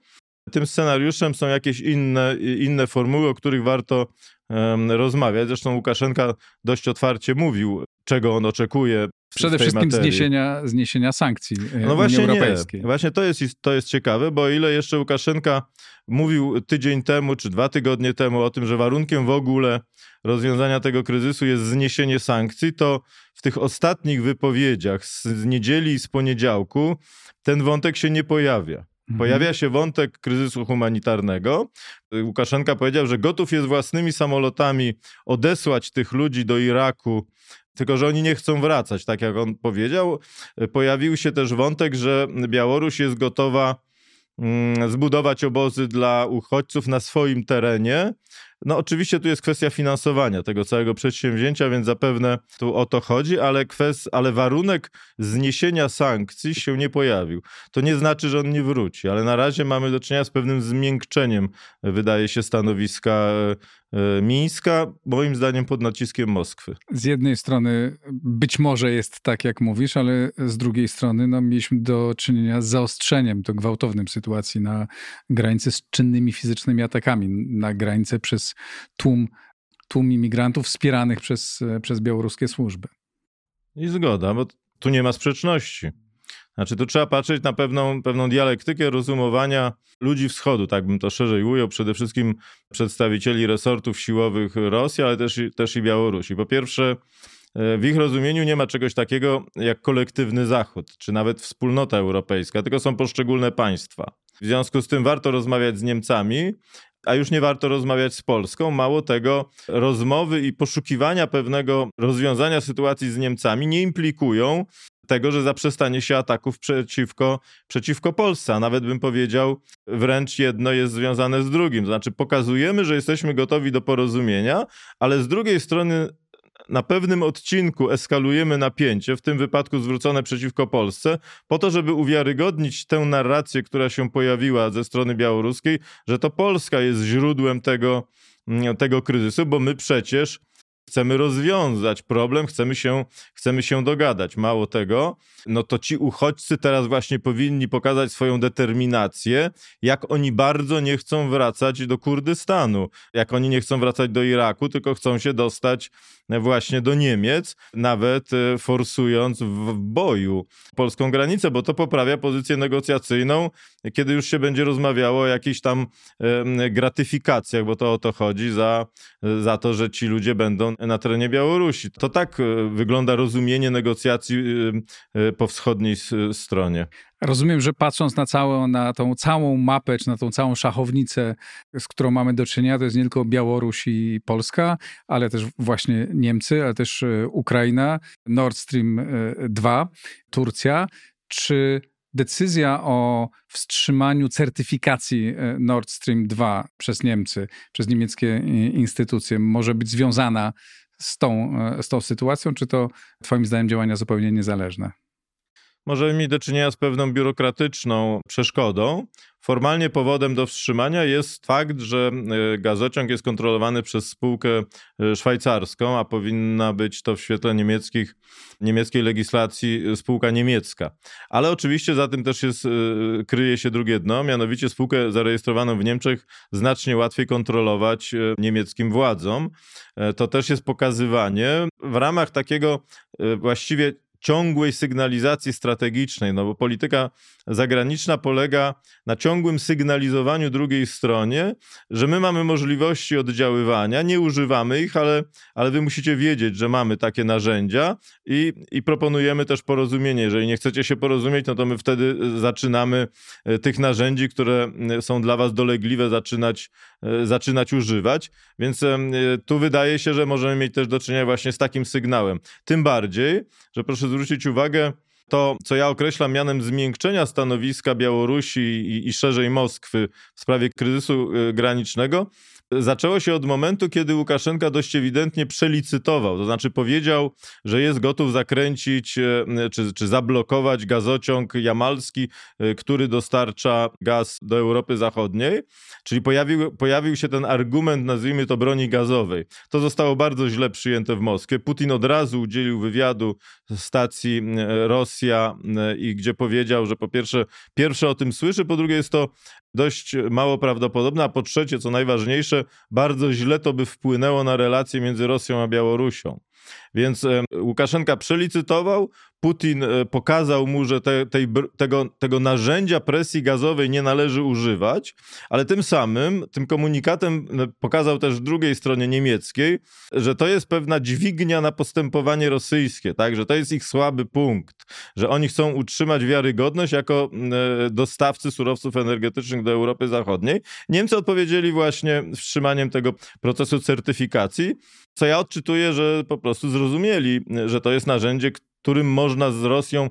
Tym scenariuszem są jakieś inne, inne formuły, o których warto um, rozmawiać. Zresztą Łukaszenka dość otwarcie mówił, czego on oczekuje Przede wszystkim zniesienia, zniesienia sankcji e, no właśnie Europejskiej. Nie. Właśnie to jest, to jest ciekawe, bo ile jeszcze Łukaszenka mówił tydzień temu czy dwa tygodnie temu o tym, że warunkiem w ogóle rozwiązania tego kryzysu jest zniesienie sankcji, to w tych ostatnich wypowiedziach z niedzieli i z poniedziałku ten wątek się nie pojawia. Mhm. Pojawia się wątek kryzysu humanitarnego. Łukaszenka powiedział, że gotów jest własnymi samolotami odesłać tych ludzi do Iraku tylko że oni nie chcą wracać, tak jak on powiedział. Pojawił się też wątek, że Białoruś jest gotowa zbudować obozy dla uchodźców na swoim terenie, No oczywiście tu jest kwestia finansowania tego całego przedsięwzięcia, więc zapewne tu o to chodzi, ale, kwest, ale warunek zniesienia sankcji się nie pojawił. To nie znaczy, że on nie wróci, ale na razie mamy do czynienia z pewnym zmiękczeniem, wydaje się, stanowiska e, Mińska, moim zdaniem pod naciskiem Moskwy. Z jednej strony być może jest tak, jak mówisz, ale z drugiej strony no, mieliśmy do czynienia z zaostrzeniem, to gwałtownym sytuacji na granicy z czynnymi fizycznymi atakami na granicę przez tłum, tłum imigrantów wspieranych przez, przez białoruskie służby. I zgoda, bo tu nie ma sprzeczności. Znaczy, tu trzeba patrzeć na pewną, pewną dialektykę rozumowania ludzi wschodu, tak bym to szerzej ujął, przede wszystkim przedstawicieli resortów siłowych Rosji, ale też, też i Białorusi. Po pierwsze, e, w ich rozumieniu nie ma czegoś takiego jak kolektywny Zachód, czy nawet wspólnota europejska, tylko są poszczególne państwa. W związku z tym warto rozmawiać z Niemcami, a już nie warto rozmawiać z Polską. Mało tego, rozmowy i poszukiwania pewnego rozwiązania sytuacji z Niemcami nie implikują tego, że zaprzestanie się ataków przeciwko, przeciwko Polsce, a nawet bym powiedział, wręcz jedno jest związane z drugim. To znaczy, pokazujemy, że jesteśmy gotowi do porozumienia, ale z drugiej strony na pewnym odcinku eskalujemy napięcie, w tym wypadku zwrócone przeciwko Polsce, po to, żeby uwiarygodnić tę narrację, która się pojawiła ze strony białoruskiej, że to Polska jest źródłem tego, mm, tego kryzysu, bo my przecież chcemy rozwiązać problem, chcemy się, chcemy się dogadać. Mało tego, no to ci uchodźcy teraz właśnie powinni pokazać swoją determinację, jak oni bardzo nie chcą wracać do Kurdystanu, jak oni nie chcą wracać do Iraku, tylko chcą się dostać właśnie do Niemiec, nawet e, forsując w boju polską granicę, bo to poprawia pozycję negocjacyjną, kiedy już się będzie rozmawiało o jakichś tam gratyfikacjach, bo to o to chodzi, za, za to, że ci ludzie będą na terenie Białorusi. To tak e, wygląda rozumienie negocjacji e, po wschodniej stronie. Rozumiem, że patrząc na, całą, na tą całą mapę, czy na tą całą szachownicę, z którą mamy do czynienia, to jest nie tylko Białoruś i Polska, ale też właśnie Niemcy, ale też e, Ukraina, Nord Stream 2, Turcja. Czy decyzja o wstrzymaniu certyfikacji Nord Stream 2 przez Niemcy, przez niemieckie instytucje może być związana z tą, z tą sytuacją, czy to Twoim zdaniem działania zupełnie niezależne? Możemy mieć do czynienia z pewną biurokratyczną przeszkodą. Formalnie powodem do wstrzymania jest fakt, że e, gazociąg jest kontrolowany przez spółkę e, szwajcarską, a powinna być to w świetle niemieckich, niemieckiej legislacji e, spółka niemiecka. Ale oczywiście za tym też jest, kryje się drugie dno, mianowicie spółkę zarejestrowaną w Niemczech znacznie łatwiej kontrolować niemieckim władzom. To też jest pokazywanie w ramach takiego właściwie ciągłej sygnalizacji strategicznej, no bo polityka zagraniczna polega na ciągłym sygnalizowaniu drugiej stronie, że my mamy możliwości oddziaływania, nie używamy ich, ale, ale wy musicie wiedzieć, że mamy takie narzędzia i, i proponujemy też porozumienie. Jeżeli nie chcecie się porozumieć, no to my wtedy zaczynamy e, tych narzędzi, które e, są dla was dolegliwe, zaczynać, e, zaczynać używać. Więc tu wydaje się, że możemy mieć też do czynienia właśnie z takim sygnałem. Tym bardziej, że proszę zwrócić uwagę, to, co ja określam mianem zmiękczenia stanowiska Białorusi i, i szerzej Moskwy w sprawie kryzysu y, granicznego, zaczęło się od momentu, kiedy Łukaszenka dość ewidentnie przelicytował, to znaczy powiedział, że jest gotów zakręcić e, czy, czy zablokować gazociąg jamalski, e, który dostarcza gaz do Europy Zachodniej, czyli pojawił, pojawił się ten argument, nazwijmy to broni gazowej. To zostało bardzo źle przyjęte w Moskwie. Putin od razu udzielił wywiadu stacji e, Rosja i gdzie powiedział, że po pierwsze, pierwsze o tym słyszy, po drugie jest to dość mało prawdopodobne, a po trzecie, co najważniejsze, bardzo źle to by wpłynęło na relacje między Rosją a Białorusią. Więc Łukaszenka przelicytował, Putin e, pokazał mu, że te, tej, tego, tego narzędzia presji gazowej nie należy używać, ale tym samym, tym komunikatem e, pokazał też drugiej stronie niemieckiej, że to jest pewna dźwignia na postępowanie rosyjskie, tak? że to jest ich słaby punkt, że oni chcą utrzymać wiarygodność jako e, dostawcy surowców energetycznych do Europy Zachodniej. Niemcy odpowiedzieli właśnie wstrzymaniem tego procesu certyfikacji, co ja odczytuję, że po prostu zrozumieli, że to jest narzędzie, którym można z Rosją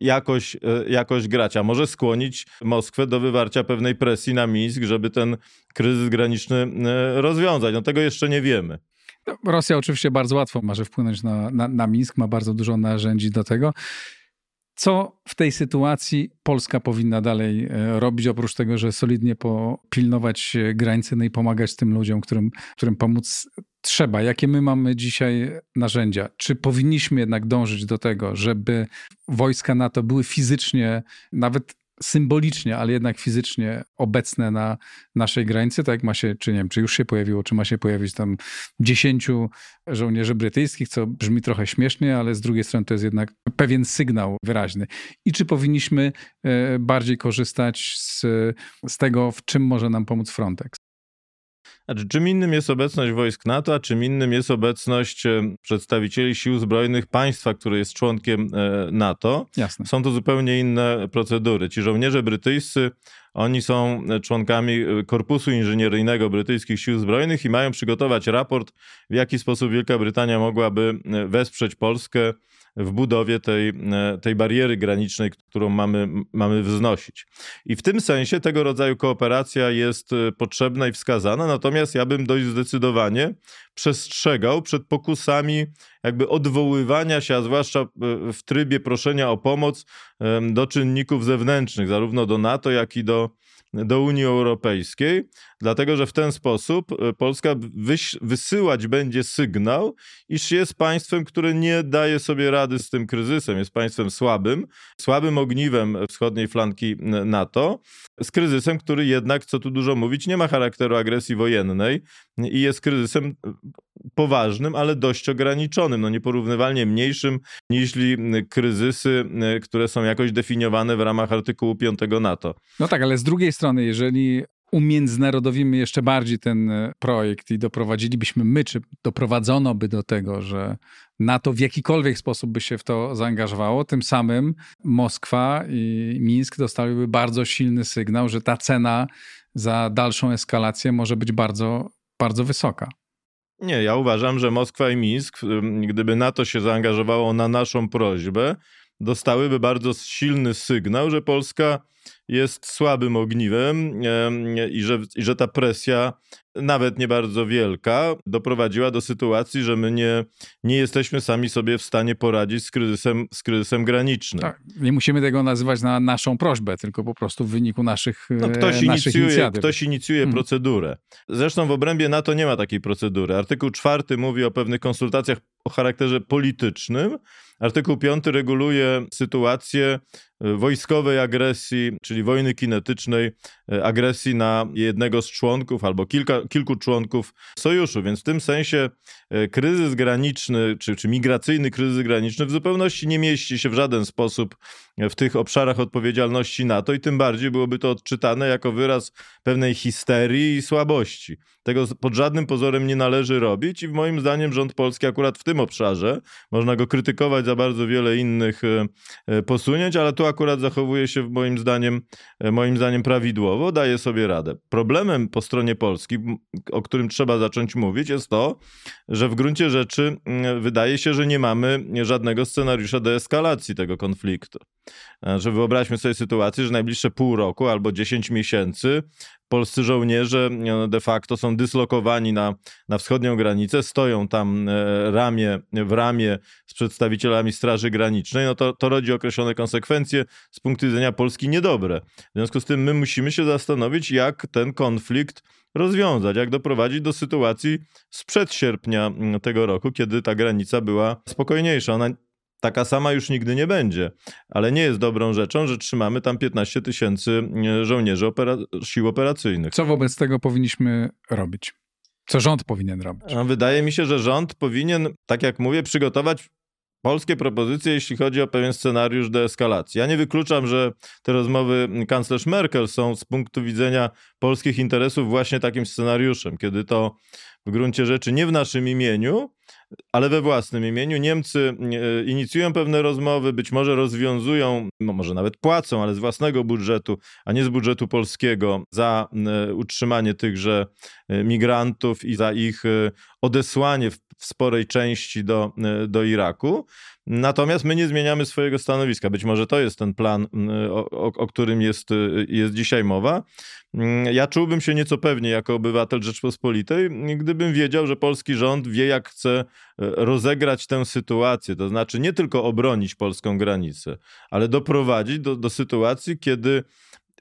jakoś, e, jakoś grać, a może skłonić Moskwę do wywarcia pewnej presji na Mińsk, żeby ten kryzys graniczny e, rozwiązać. No tego jeszcze nie wiemy. No, Rosja oczywiście bardzo łatwo może wpłynąć na, na, na Mińsk, ma bardzo dużo narzędzi do tego. Co w tej sytuacji Polska powinna dalej e, robić, oprócz tego, że solidnie popilnować granicy no i pomagać tym ludziom, którym, którym pomóc trzeba? Jakie my mamy dzisiaj narzędzia? Czy powinniśmy jednak dążyć do tego, żeby wojska NATO były fizycznie, nawet symbolicznie, ale jednak fizycznie obecne na naszej granicy, tak jak ma się, czy nie wiem, czy już się pojawiło, czy ma się pojawić tam dziesięciu żołnierzy brytyjskich, co brzmi trochę śmiesznie, ale z drugiej strony to jest jednak pewien sygnał wyraźny. I czy powinniśmy e, bardziej korzystać z, z tego, w czym może nam pomóc Frontex? Znaczy, czym innym jest obecność wojsk NATO, a czym innym jest obecność e, przedstawicieli sił zbrojnych państwa, które jest członkiem e, NATO. Jasne. Są to zupełnie inne procedury. Ci żołnierze brytyjscy, oni są członkami e, Korpusu Inżynieryjnego Brytyjskich Sił Zbrojnych i mają przygotować raport, w jaki sposób Wielka Brytania mogłaby wesprzeć Polskę w budowie tej, e, tej bariery granicznej, którą mamy, mamy wznosić. I w tym sensie tego rodzaju kooperacja jest e, potrzebna i wskazana, natomiast ja bym dość zdecydowanie przestrzegał przed pokusami jakby odwoływania się, a zwłaszcza e, w trybie proszenia o pomoc do czynników zewnętrznych, zarówno do NATO, jak i do do Unii Europejskiej, dlatego że w ten sposób e, Polska wysyłać będzie sygnał, iż jest państwem, które nie daje sobie rady z tym kryzysem, jest państwem słabym, słabym ogniwem wschodniej flanki NATO, z kryzysem, który jednak, co tu dużo mówić, nie ma charakteru agresji wojennej i jest kryzysem e, poważnym, ale dość ograniczonym, no nieporównywalnie mniejszym niż kryzysy, e, które są jakoś definiowane w ramach artykułu 5 NATO. No tak, ale z drugiej strony, jeżeli umiędzynarodowimy jeszcze bardziej ten e, projekt i doprowadzilibyśmy my, czy doprowadzono by do tego, że NATO w jakikolwiek sposób by się w to zaangażowało, tym samym Moskwa i Mińsk dostałyby bardzo silny sygnał, że ta cena za dalszą eskalację może być bardzo, bardzo wysoka. Nie, ja uważam, że Moskwa i Mińsk, gdyby NATO się zaangażowało na naszą prośbę, dostałyby bardzo silny sygnał, że Polska jest słabym ogniwem i że, i że ta presja, nawet nie bardzo wielka, doprowadziła do sytuacji, że my nie, nie jesteśmy sami sobie w stanie poradzić z kryzysem, z kryzysem granicznym. Tak, nie musimy tego nazywać na naszą prośbę, tylko po prostu w wyniku naszych, no, ktoś e, naszych inicjuje, inicjatyw. Ktoś inicjuje hmm. procedurę. Zresztą w obrębie NATO nie ma takiej procedury. Artykuł czwarty mówi o pewnych konsultacjach o charakterze politycznym. Artykuł 5 reguluje sytuację wojskowej agresji, czyli wojny kinetycznej, e, agresji na jednego z członków albo kilka, kilku członków sojuszu. Więc w tym sensie e, kryzys graniczny, czy, czy migracyjny kryzys graniczny w zupełności nie mieści się w żaden sposób w tych obszarach odpowiedzialności NATO i tym bardziej byłoby to odczytane jako wyraz pewnej histerii i słabości. Tego pod żadnym pozorem nie należy robić i moim zdaniem rząd polski akurat w tym obszarze, można go krytykować za bardzo wiele innych posunięć, ale tu akurat zachowuje się moim zdaniem, e, moim zdaniem prawidłowo, daje sobie radę. Problemem po stronie Polski, o którym trzeba zacząć mówić, jest to, że w gruncie rzeczy wydaje się, że nie mamy żadnego scenariusza deeskalacji tego konfliktu. Że wyobraźmy sobie sytuację, że najbliższe pół roku albo 10 miesięcy polscy żołnierze no, de facto są dyslokowani na, na wschodnią granicę, stoją tam e, ramię w ramię z przedstawicielami Straży Granicznej, no to, to rodzi określone konsekwencje z punktu widzenia Polski niedobre. W związku z tym my musimy się zastanowić, jak ten konflikt rozwiązać, jak doprowadzić do sytuacji sprzed sierpnia tego roku, kiedy ta granica była spokojniejsza. Ona taka sama już nigdy nie będzie. Ale nie jest dobrą rzeczą, że trzymamy tam 15 tysięcy e, żołnierzy opera sił operacyjnych. Co wobec tego powinniśmy robić? Co rząd powinien robić? No, wydaje mi się, że rząd powinien, tak jak mówię, przygotować polskie propozycje, jeśli chodzi o pewien scenariusz deeskalacji. Ja nie wykluczam, że te rozmowy kanclerz Merkel są z punktu widzenia polskich interesów właśnie takim scenariuszem, kiedy to w gruncie rzeczy nie w naszym imieniu, ale we własnym imieniu. Niemcy e, inicjują pewne rozmowy, być może rozwiązują, może nawet płacą, ale z własnego budżetu, a nie z budżetu polskiego za e, utrzymanie tychże e, migrantów i za ich odesłanie w sporej części do, do Iraku. Natomiast my nie zmieniamy swojego stanowiska. Być może to jest ten plan, o, o, o którym jest, jest dzisiaj mowa. Mm, ja czułbym się nieco pewnie jako obywatel Rzeczpospolitej, gdybym wiedział, że polski rząd wie, jak chce e, rozegrać tę sytuację. To znaczy nie tylko obronić polską granicę, ale doprowadzić do, do sytuacji, kiedy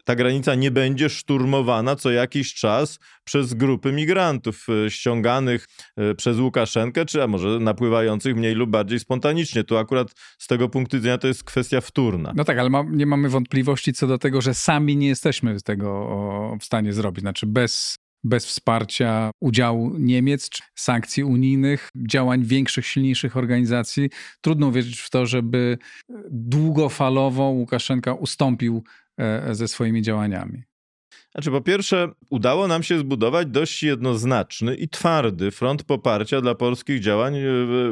ta granica nie będzie szturmowana co jakiś czas przez grupy migrantów e, ściąganych e, przez Łukaszenkę, czy a może napływających mniej lub bardziej spontanicznie. Tu akurat z tego punktu widzenia to jest kwestia wtórna. No tak, ale ma, nie mamy wątpliwości co do tego, że sami nie jesteśmy tego w stanie zrobić. Znaczy bez bez wsparcia udziału Niemiec, sankcji unijnych, działań większych, silniejszych organizacji, trudno wierzyć w to, żeby długofalowo Łukaszenka ustąpił ze swoimi działaniami. Znaczy, po pierwsze, udało nam się zbudować dość jednoznaczny i twardy front poparcia dla polskich działań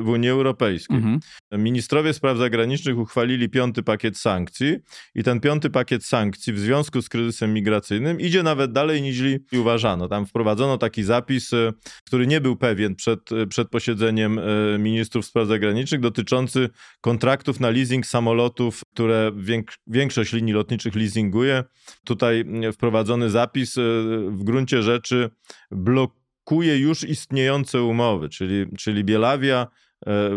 w Unii Europejskiej. Mhm. Ministrowie spraw zagranicznych uchwalili piąty pakiet sankcji i ten piąty pakiet sankcji w związku z kryzysem migracyjnym idzie nawet dalej niż uważano. Tam wprowadzono taki zapis, e, który nie był pewien przed, e, przed posiedzeniem e, ministrów spraw zagranicznych, dotyczący kontraktów na leasing samolotów, które większość linii lotniczych leasinguje. Tutaj wprowadzony zapis w gruncie rzeczy blokuje już istniejące umowy, czyli, czyli Bielawia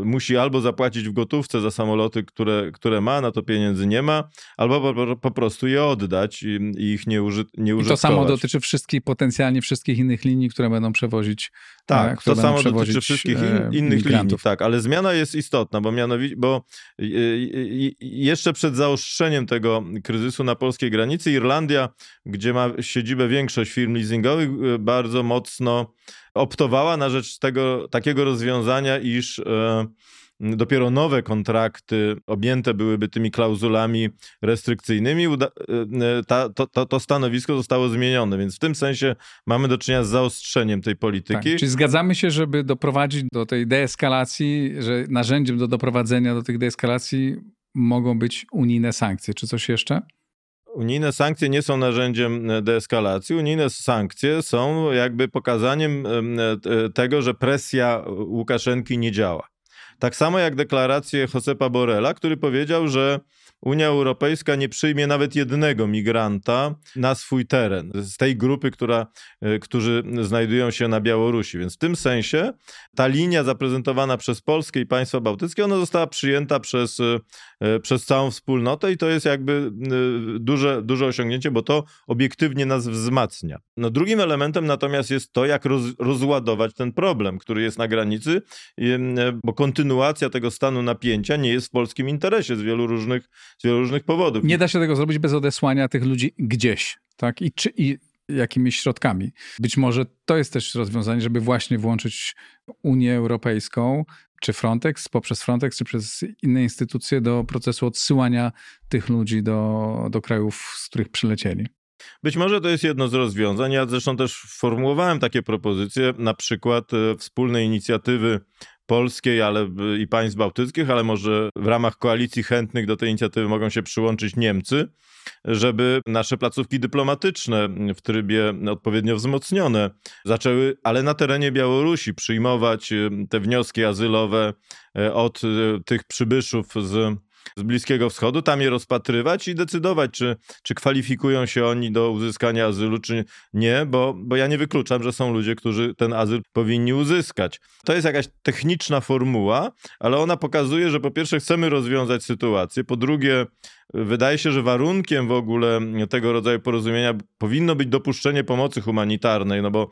musi albo zapłacić w gotówce za samoloty, które, które ma, na to pieniędzy nie ma, albo po, po prostu je oddać i, i ich nie, uży, nie użytkować. I to samo dotyczy wszystkich, potencjalnie wszystkich innych linii, które będą przewozić Tak, to samo dotyczy wszystkich in, e, innych linii, tak, ale zmiana jest istotna, bo mianowicie, bo e, jeszcze przed zaostrzeniem tego kryzysu na polskiej granicy Irlandia, gdzie ma siedzibę większość firm leasingowych, bardzo mocno optowała na rzecz tego takiego rozwiązania, iż e, dopiero nowe kontrakty objęte byłyby tymi klauzulami restrykcyjnymi, e, ta, to, to, to, stanowisko zostało zmienione, więc w tym sensie mamy do czynienia z zaostrzeniem tej polityki. Tak, zgadzamy się, żeby doprowadzić do tej deeskalacji, że narzędziem do doprowadzenia do tych deeskalacji mogą być unijne sankcje. Czy coś jeszcze? Unijne sankcje nie są narzędziem e, deeskalacji. Unijne sankcje są jakby pokazaniem e, e, tego, że presja Łukaszenki nie działa. Tak samo jak deklaracje Josepa Borela, który powiedział, że Unia Europejska nie przyjmie nawet jednego migranta na swój teren z tej grupy, która, e, którzy znajdują się na Białorusi. Więc w tym sensie ta linia zaprezentowana przez Polskę i państwa bałtyckie, ona została przyjęta przez, e, przez całą wspólnotę i to jest jakby e, duże, duże osiągnięcie, bo to obiektywnie nas wzmacnia. No drugim elementem natomiast jest to, jak roz, rozładować ten problem, który jest na granicy, bo kontynuacja tego stanu napięcia nie jest w polskim interesie z wielu różnych z wielu różnych powodów. Nie da się tego zrobić bez odesłania tych ludzi gdzieś, tak? I, czy, i jakimiś środkami. Być może to jest też rozwiązanie, żeby właśnie włączyć Unię Europejską, czy Frontex, poprzez Frontex, czy przez inne instytucje do procesu odsyłania tych ludzi do, do krajów, z których przylecieli. Być może to jest jedno z rozwiązań. Ja zresztą też formułowałem takie propozycje, na przykład e, wspólnej inicjatywy polskiej ale i państw bałtyckich, ale może w ramach koalicji chętnych do tej inicjatywy mogą się przyłączyć Niemcy, żeby nasze placówki dyplomatyczne w trybie odpowiednio wzmocnione zaczęły, ale na terenie Białorusi, przyjmować y, te wnioski azylowe y, od y, tych przybyszów z z Bliskiego Wschodu, tam je rozpatrywać i decydować, czy, czy kwalifikują się oni do uzyskania azylu, czy nie, bo, bo ja nie wykluczam, że są ludzie, którzy ten azyl powinni uzyskać. To jest jakaś techniczna formuła, ale ona pokazuje, że po pierwsze chcemy rozwiązać sytuację, po drugie Wydaje się, że warunkiem w ogóle tego rodzaju porozumienia powinno być dopuszczenie pomocy humanitarnej, no bo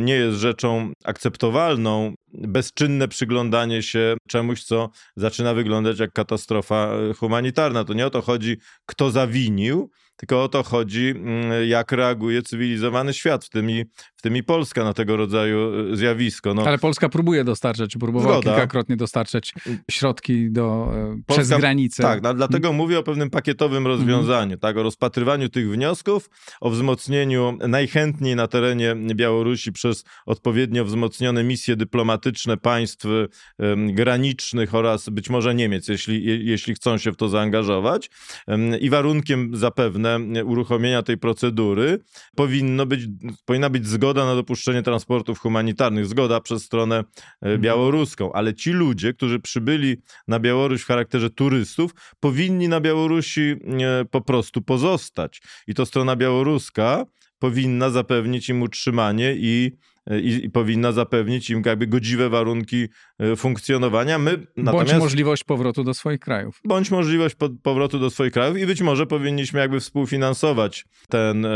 nie jest rzeczą akceptowalną bezczynne przyglądanie się czemuś, co zaczyna wyglądać jak katastrofa humanitarna. To nie o to chodzi, kto zawinił, tylko o to chodzi, mm, jak reaguje cywilizowany świat, w tym i, w tym i Polska na tego rodzaju e, zjawisko. No, Ale Polska próbuje dostarczać, czy próbowała Zgoda. kilkakrotnie dostarczać środki do, Polska, przez granicę. Tak, no, dlatego hmm. mówię o pewnym pakietowym rozwiązaniu, hmm. tak, o rozpatrywaniu tych wniosków, o wzmocnieniu najchętniej na terenie Białorusi przez odpowiednio wzmocnione misje dyplomatyczne państw granicznych oraz być może Niemiec, jeśli, jeśli chcą się w to zaangażować. I warunkiem zapewne uruchomienia tej procedury powinno być, powinna być zgoda na dopuszczenie transportów humanitarnych, zgoda przez stronę e, mhm. białoruską, ale ci ludzie, którzy przybyli na Białoruś w charakterze turystów, powinni na Białorusi po prostu pozostać. I to strona białoruska powinna zapewnić im utrzymanie i i, i, powinna zapewnić im jakby godziwe warunki e, funkcjonowania. My bądź możliwość powrotu do swoich krajów. Bądź możliwość po, powrotu do swoich krajów i być może powinniśmy jakby współfinansować ten,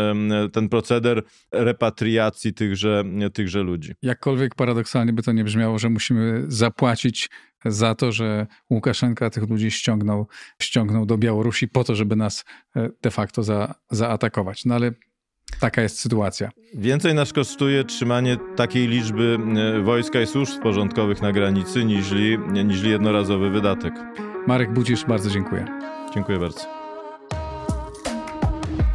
ten proceder repatriacji tychże, tychże ludzi. Jakkolwiek paradoksalnie by to nie brzmiało, że musimy zapłacić za to, że Łukaszenka tych ludzi ściągnął, ściągnął do Białorusi po to, żeby nas e, de facto za, zaatakować. No ale Taka jest sytuacja. Więcej nas kosztuje trzymanie takiej liczby e, wojska i służb porządkowych na granicy niż, niż jednorazowy wydatek. Marek Budzisz, bardzo dziękuję. Dziękuję bardzo.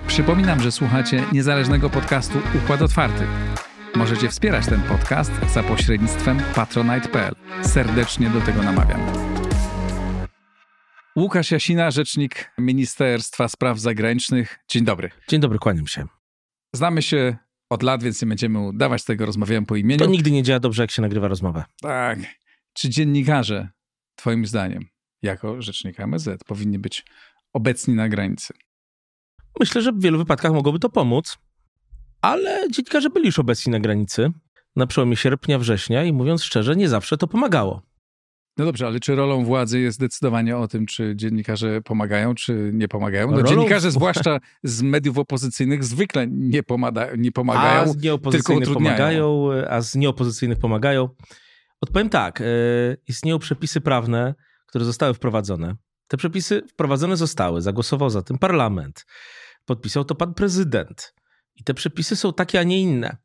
Przypominam, że słuchacie niezależnego podcastu Układ Otwarty. Możecie wspierać ten podcast za pośrednictwem patronite.pl. Serdecznie do tego namawiam. Łukasz Jasina, rzecznik Ministerstwa Spraw Zagranicznych. Dzień dobry. Dzień dobry, kłaniam się. Znamy się od lat, więc nie będziemy udawać tego, rozmawiałem po imieniu. To nigdy nie działa dobrze, jak się nagrywa rozmowę. Tak. Czy dziennikarze, twoim zdaniem, jako rzecznika MSZ, powinni być obecni na granicy? Myślę, że w wielu wypadkach mogłoby to pomóc, ale dziennikarze byli już obecni na granicy na przełomie sierpnia, września i mówiąc szczerze, nie zawsze to pomagało. No dobrze, ale czy rolą władzy jest decydowanie o tym, czy dziennikarze pomagają, czy nie pomagają? No, rolą... dziennikarze, zwłaszcza z mediów opozycyjnych, zwykle nie, pomada, nie pomagają, a z nieopozycyjnych pomagają, a z nieopozycyjnych pomagają. Odpowiem tak, e, istnieją przepisy prawne, które zostały wprowadzone. Te przepisy wprowadzone zostały, zagłosował za tym parlament, podpisał to pan prezydent. I te przepisy są takie, a nie inne.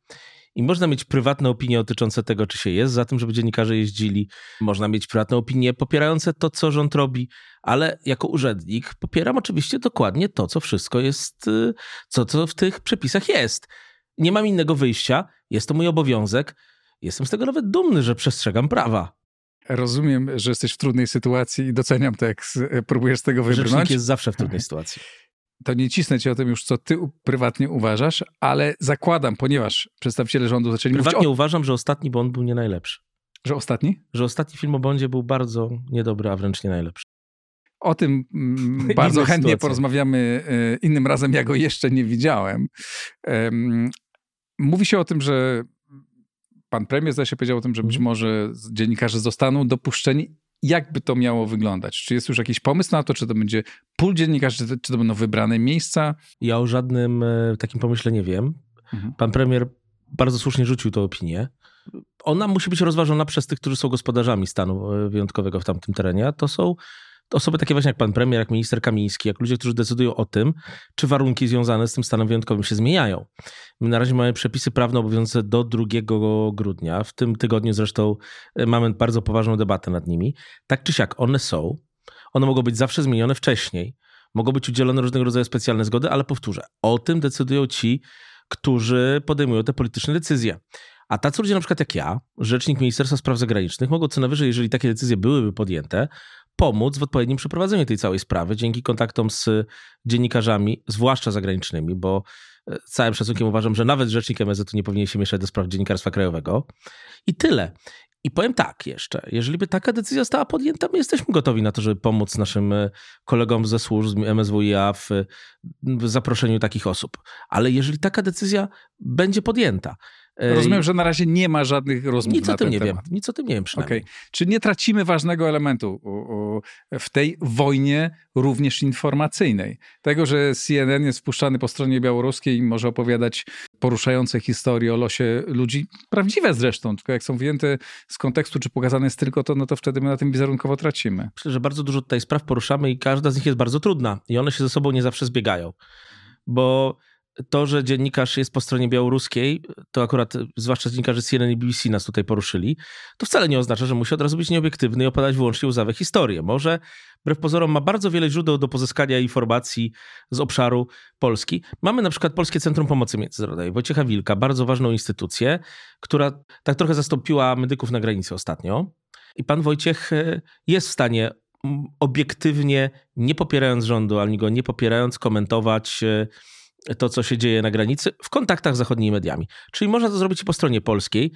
I można mieć prywatne opinie dotyczące tego, czy się jest za tym, żeby dziennikarze jeździli. Można mieć prywatne opinie popierające to, co rząd robi, ale jako urzędnik popieram oczywiście dokładnie to, co wszystko jest, y, co, co w tych przepisach jest. Nie mam innego wyjścia, jest to mój obowiązek. Jestem z tego nawet dumny, że przestrzegam prawa. Rozumiem, że jesteś w trudnej sytuacji i doceniam to, jak próbujesz z tego wybrnąć. Rzecznik jest zawsze w trudnej sytuacji to nie cisnę cię o tym już, co ty prywatnie uważasz, ale zakładam, ponieważ przedstawiciele rządu zaczęli prywatnie mówić... o... uważam, że ostatni Bond był nie najlepszy. Że ostatni? Że ostatni film o Bondzie był bardzo niedobry, a wręcz nie najlepszy. O tym mm, [laughs] bardzo chętnie sytuacja. porozmawiamy e, innym razem. Ja go jeszcze nie widziałem. Mówi się o tym, że pan premier zdaje się powiedział o tym, że być mhm. może dziennikarze zostaną dopuszczeni jakby to miało wyglądać? Czy jest już jakiś pomysł na to, czy to będzie pól dziennikarzy, czy to, czy to będą wybrane miejsca? Ja o żadnym e, takim pomyśle nie wiem. Mhm. Pan premier bardzo słusznie rzucił tę opinię. Ona musi być rozważona przez tych, którzy są gospodarzami stanu e, wyjątkowego w tamtym terenie. To są osoby takie właśnie jak pan premier, jak minister Kamiński, jak ludzie, którzy decydują o tym, czy warunki związane z tym stanem wyjątkowym się zmieniają. My na razie mamy przepisy prawne obowiązujące do 2 grudnia. W tym tygodniu zresztą e, mamy bardzo poważną debatę nad nimi. Tak czy siak, one są. One mogą być zawsze zmienione wcześniej. Mogą być udzielone różnego rodzaju specjalne zgody, ale powtórzę, o tym decydują ci, którzy podejmują te polityczne decyzje. A tacy ludzie na przykład jak ja, rzecznik Ministerstwa Spraw Zagranicznych, mogą co najwyżej, jeżeli takie decyzje byłyby podjęte, pomóc w odpowiednim przeprowadzeniu tej całej sprawy dzięki kontaktom z dziennikarzami, zwłaszcza zagranicznymi, bo e, całym szacunkiem uważam, że nawet rzecznik MSZ nie powinien się mieszać do spraw dziennikarstwa krajowego. I tyle. I powiem tak jeszcze, jeżeli by taka decyzja została podjęta, my jesteśmy gotowi na to, żeby pomóc naszym e, kolegom ze służb MSWiA w, w zaproszeniu takich osób. Ale jeżeli taka decyzja będzie podjęta, Rozumiem, że na razie nie ma żadnych rozmów Nic o tym nie temat. wiem. Nic o tym nie wiem przynajmniej. Okay. Czy nie tracimy ważnego elementu w tej wojnie również informacyjnej? Tego, że CNN jest wpuszczany po stronie białoruskiej i może opowiadać poruszające historie o losie ludzi, prawdziwe zresztą, tylko jak są wyjęte z kontekstu, czy pokazane jest tylko to, no to wtedy my na tym wizerunkowo tracimy. Myślę, że bardzo dużo tutaj spraw poruszamy i każda z nich jest bardzo trudna i one się ze sobą nie zawsze zbiegają. bo to, że dziennikarz jest po stronie białoruskiej, to akurat zwłaszcza dziennikarze CNN i BBC nas tutaj poruszyli, to wcale nie oznacza, że musi od razu być nieobiektywny i opowiadać wyłącznie łzawe historie. Może wbrew pozorom ma bardzo wiele źródeł do pozyskania informacji z obszaru Polski. Mamy na przykład Polskie Centrum Pomocy Międzynarodowej, Wojciecha Wilka, bardzo ważną instytucję, która tak trochę zastąpiła medyków na granicy ostatnio. I pan Wojciech e, jest w stanie obiektywnie, nie popierając rządu, ani go nie popierając, komentować e, to, co się dzieje na granicy w kontaktach z zachodnimi mediami. Czyli można to zrobić i po stronie polskiej.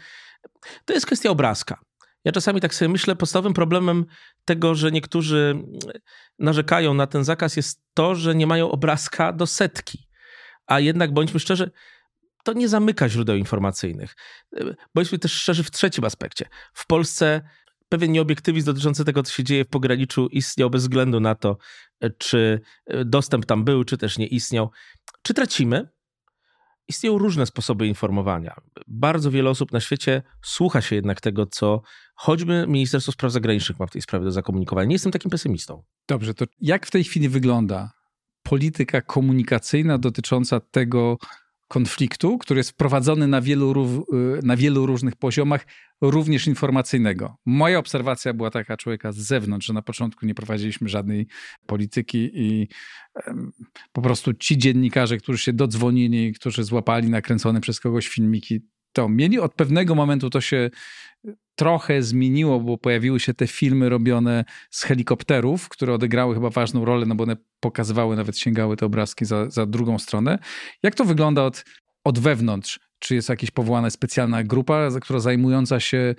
To jest kwestia obrazka. Ja czasami tak sobie myślę, podstawowym problemem tego, że niektórzy narzekają na ten zakaz, jest to, że nie mają obrazka do setki. A jednak bądźmy szczerzy, to nie zamyka źródeł informacyjnych. Bądźmy też szczerzy w trzecim aspekcie. W Polsce pewien nieobiektywizm dotyczący tego, co się dzieje w pograniczu, istniał bez względu na to, czy dostęp tam był, czy też nie istniał. Czy tracimy? Istnieją różne sposoby informowania. Bardzo wiele osób na świecie słucha się jednak tego, co choćby Ministerstwo Spraw Zagranicznych ma w tej sprawie do zakomunikowania. Nie jestem takim pesymistą. Dobrze, to jak w tej chwili wygląda polityka komunikacyjna dotycząca tego konfliktu, który jest wprowadzony na wielu, y, na wielu różnych poziomach, również informacyjnego. Moja obserwacja była taka człowieka z zewnątrz, że na początku nie prowadziliśmy żadnej polityki i po prostu ci dziennikarze, którzy się dodzwonili, którzy złapali nakręcone przez kogoś filmiki, to mieli od pewnego momentu to się trochę zmieniło, bo pojawiły się te filmy robione z helikopterów, które odegrały chyba ważną rolę, no bo one pokazywały, nawet sięgały te obrazki za, za drugą stronę. Jak to wygląda od, od wewnątrz? Czy jest jakaś powołana specjalna grupa, która zajmująca się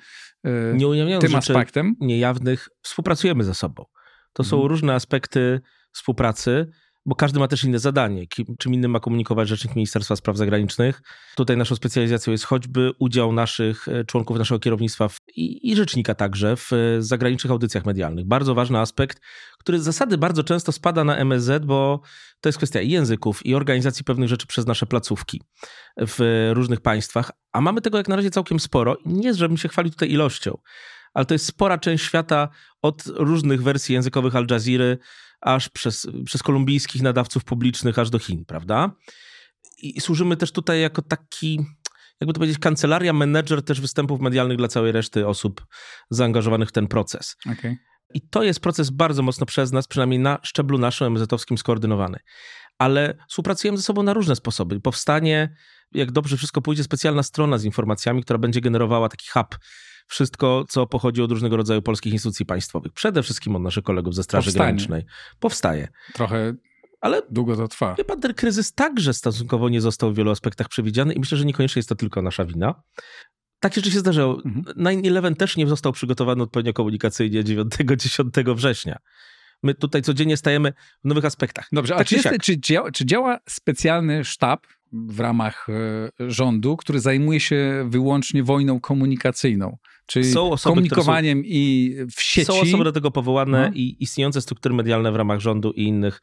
e, tym aspektem? Niejawnych współpracujemy ze sobą. To są różne aspekty współpracy bo każdy ma też inne zadanie. Czym innym ma komunikować rzecznik Ministerstwa Spraw Zagranicznych. Tutaj naszą specjalizacją jest choćby udział naszych e, członków naszego kierownictwa w, i, i rzecznika także w e, zagranicznych audycjach medialnych. Bardzo ważny aspekt, który z zasady bardzo często spada na MSZ, bo to jest kwestia języków i organizacji pewnych rzeczy przez nasze placówki w różnych państwach. A mamy tego jak na razie całkiem sporo. Nie, żebym się chwalił tutaj ilością, ale to jest spora część świata od różnych wersji językowych Al Jazeera aż przez, przez kolumbijskich nadawców publicznych, aż do Chin, prawda? I służymy też tutaj jako taki, jakby to powiedzieć, kancelaria, menedżer też występów medialnych dla całej reszty osób zaangażowanych w ten proces. Okay. I to jest proces bardzo mocno przez nas, przynajmniej na szczeblu naszym MZ-owskim skoordynowany. Ale współpracujemy ze sobą na różne sposoby. Powstanie, jak dobrze wszystko pójdzie, specjalna strona z informacjami, która będzie generowała taki hub wszystko, co pochodzi od różnego rodzaju polskich instytucji państwowych. Przede wszystkim od naszych kolegów ze Straży Powstanie. Granicznej. Powstaje. Trochę ale długo to trwa. Wie pan, ten kryzys także stosunkowo nie został w wielu aspektach przewidziany i myślę, że niekoniecznie jest to tylko nasza wina. Takie rzeczy się zdarzało. Mhm. 9-11 też nie został przygotowany odpowiednio komunikacyjnie 9-10 września. My tutaj codziennie stajemy w nowych aspektach. Dobrze, tak a czy, jest, czy, działa, czy działa specjalny sztab w ramach e, rządu, który zajmuje się wyłącznie wojną komunikacyjną? Czyli osoby, komunikowaniem są, i w sieci. Są osoby do tego powołane no. i istniejące struktury medialne w ramach rządu i innych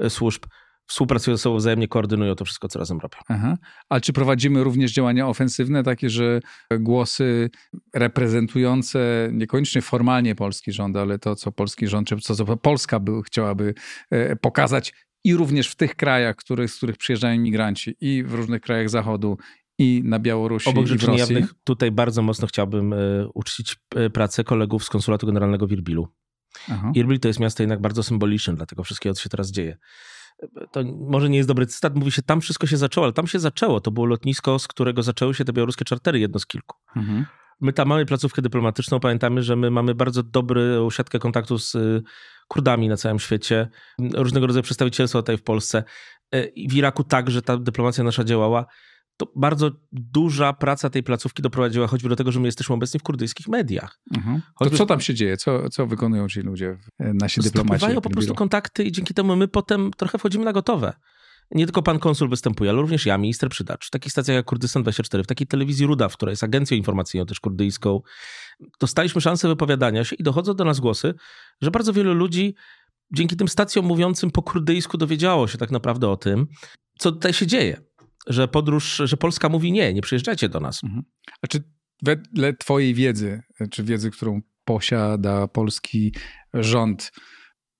e, służb współpracują ze sobą wzajemnie, koordynują to wszystko, co razem robią. Aha. A czy prowadzimy również działania ofensywne, takie, że głosy reprezentujące niekoniecznie formalnie polski rząd, ale to, co polski rząd, czy co, co Polska by, chciałaby e, pokazać i również w tych krajach, których, z których przyjeżdżają imigranci i w różnych krajach Zachodu i na Białorusi Obok i w Rosji. Jawnych, tutaj bardzo mocno chciałbym y, uczcić y, pracę kolegów z Konsulatu Generalnego w Irbilu. Aha. Irbil to jest miasto jednak bardzo symboliczne dla tego wszystkiego, co się teraz dzieje. To może nie jest dobry cytat, mówi się, tam wszystko się zaczęło, ale tam się zaczęło. To było lotnisko, z którego zaczęły się te białoruskie czartery, jedno z kilku. Mhm. My tam mamy placówkę dyplomatyczną, pamiętamy, że my mamy bardzo dobrą siatkę kontaktu z Kurdami na całym świecie, różnego rodzaju przedstawicielstwa tutaj w Polsce. W Iraku także ta dyplomacja nasza działała to bardzo duża praca tej placówki doprowadziła choćby do tego, że my jesteśmy obecni w kurdyjskich mediach. Mhm. To co tam się dzieje? Co, co wykonują ci ludzie, nasi dyplomaci? Zdobywają po prostu kontakty i dzięki temu my potem trochę wchodzimy na gotowe. Nie tylko pan konsul występuje, ale również ja, minister Przydacz. W takich stacjach jak Kurdystan 24, w takiej telewizji Rudaw, która jest agencją informacyjną też kurdyjską, dostaliśmy szansę wypowiadania się i dochodzą do nas głosy, że bardzo wielu ludzi dzięki tym stacjom mówiącym po kurdyjsku dowiedziało się tak naprawdę o tym, co tutaj się dzieje że podróż, że Polska mówi nie, nie przyjeżdżajcie do nas. Mhm. A czy wedle twojej wiedzy, czy wiedzy, którą posiada polski rząd,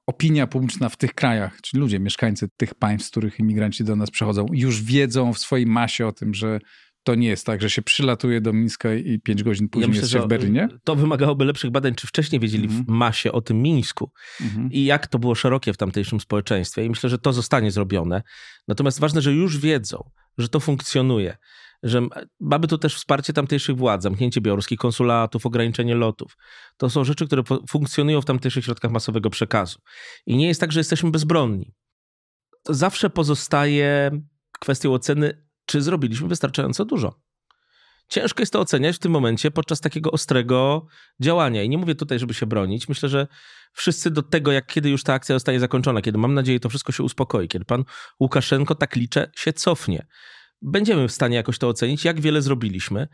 opinia publiczna w tych krajach, czyli ludzie, mieszkańcy tych państw, z których imigranci do nas przechodzą, już wiedzą w swojej masie o tym, że to nie jest tak, że się przylatuje do Mińska i pięć godzin później ja myślę, jest się w Berlinie? To wymagałoby lepszych badań, czy wcześniej wiedzieli w mhm. masie o tym Mińsku mhm. i jak to było szerokie w tamtejszym społeczeństwie. I myślę, że to zostanie zrobione. Natomiast ważne, że już wiedzą, że to funkcjonuje, że mamy tu też wsparcie tamtejszych władz, zamknięcie białoruskich konsulatów, ograniczenie lotów. To są rzeczy, które funkcjonują w tamtejszych środkach masowego przekazu. I nie jest tak, że jesteśmy bezbronni. To zawsze pozostaje kwestią oceny, czy zrobiliśmy wystarczająco dużo. Ciężko jest to oceniać w tym momencie podczas takiego ostrego działania. I nie mówię tutaj, żeby się bronić. Myślę, że wszyscy do tego, jak kiedy już ta akcja zostanie zakończona, kiedy mam nadzieję, to wszystko się uspokoi, kiedy pan Łukaszenko, tak liczę, się cofnie będziemy w stanie jakoś to ocenić, jak wiele zrobiliśmy.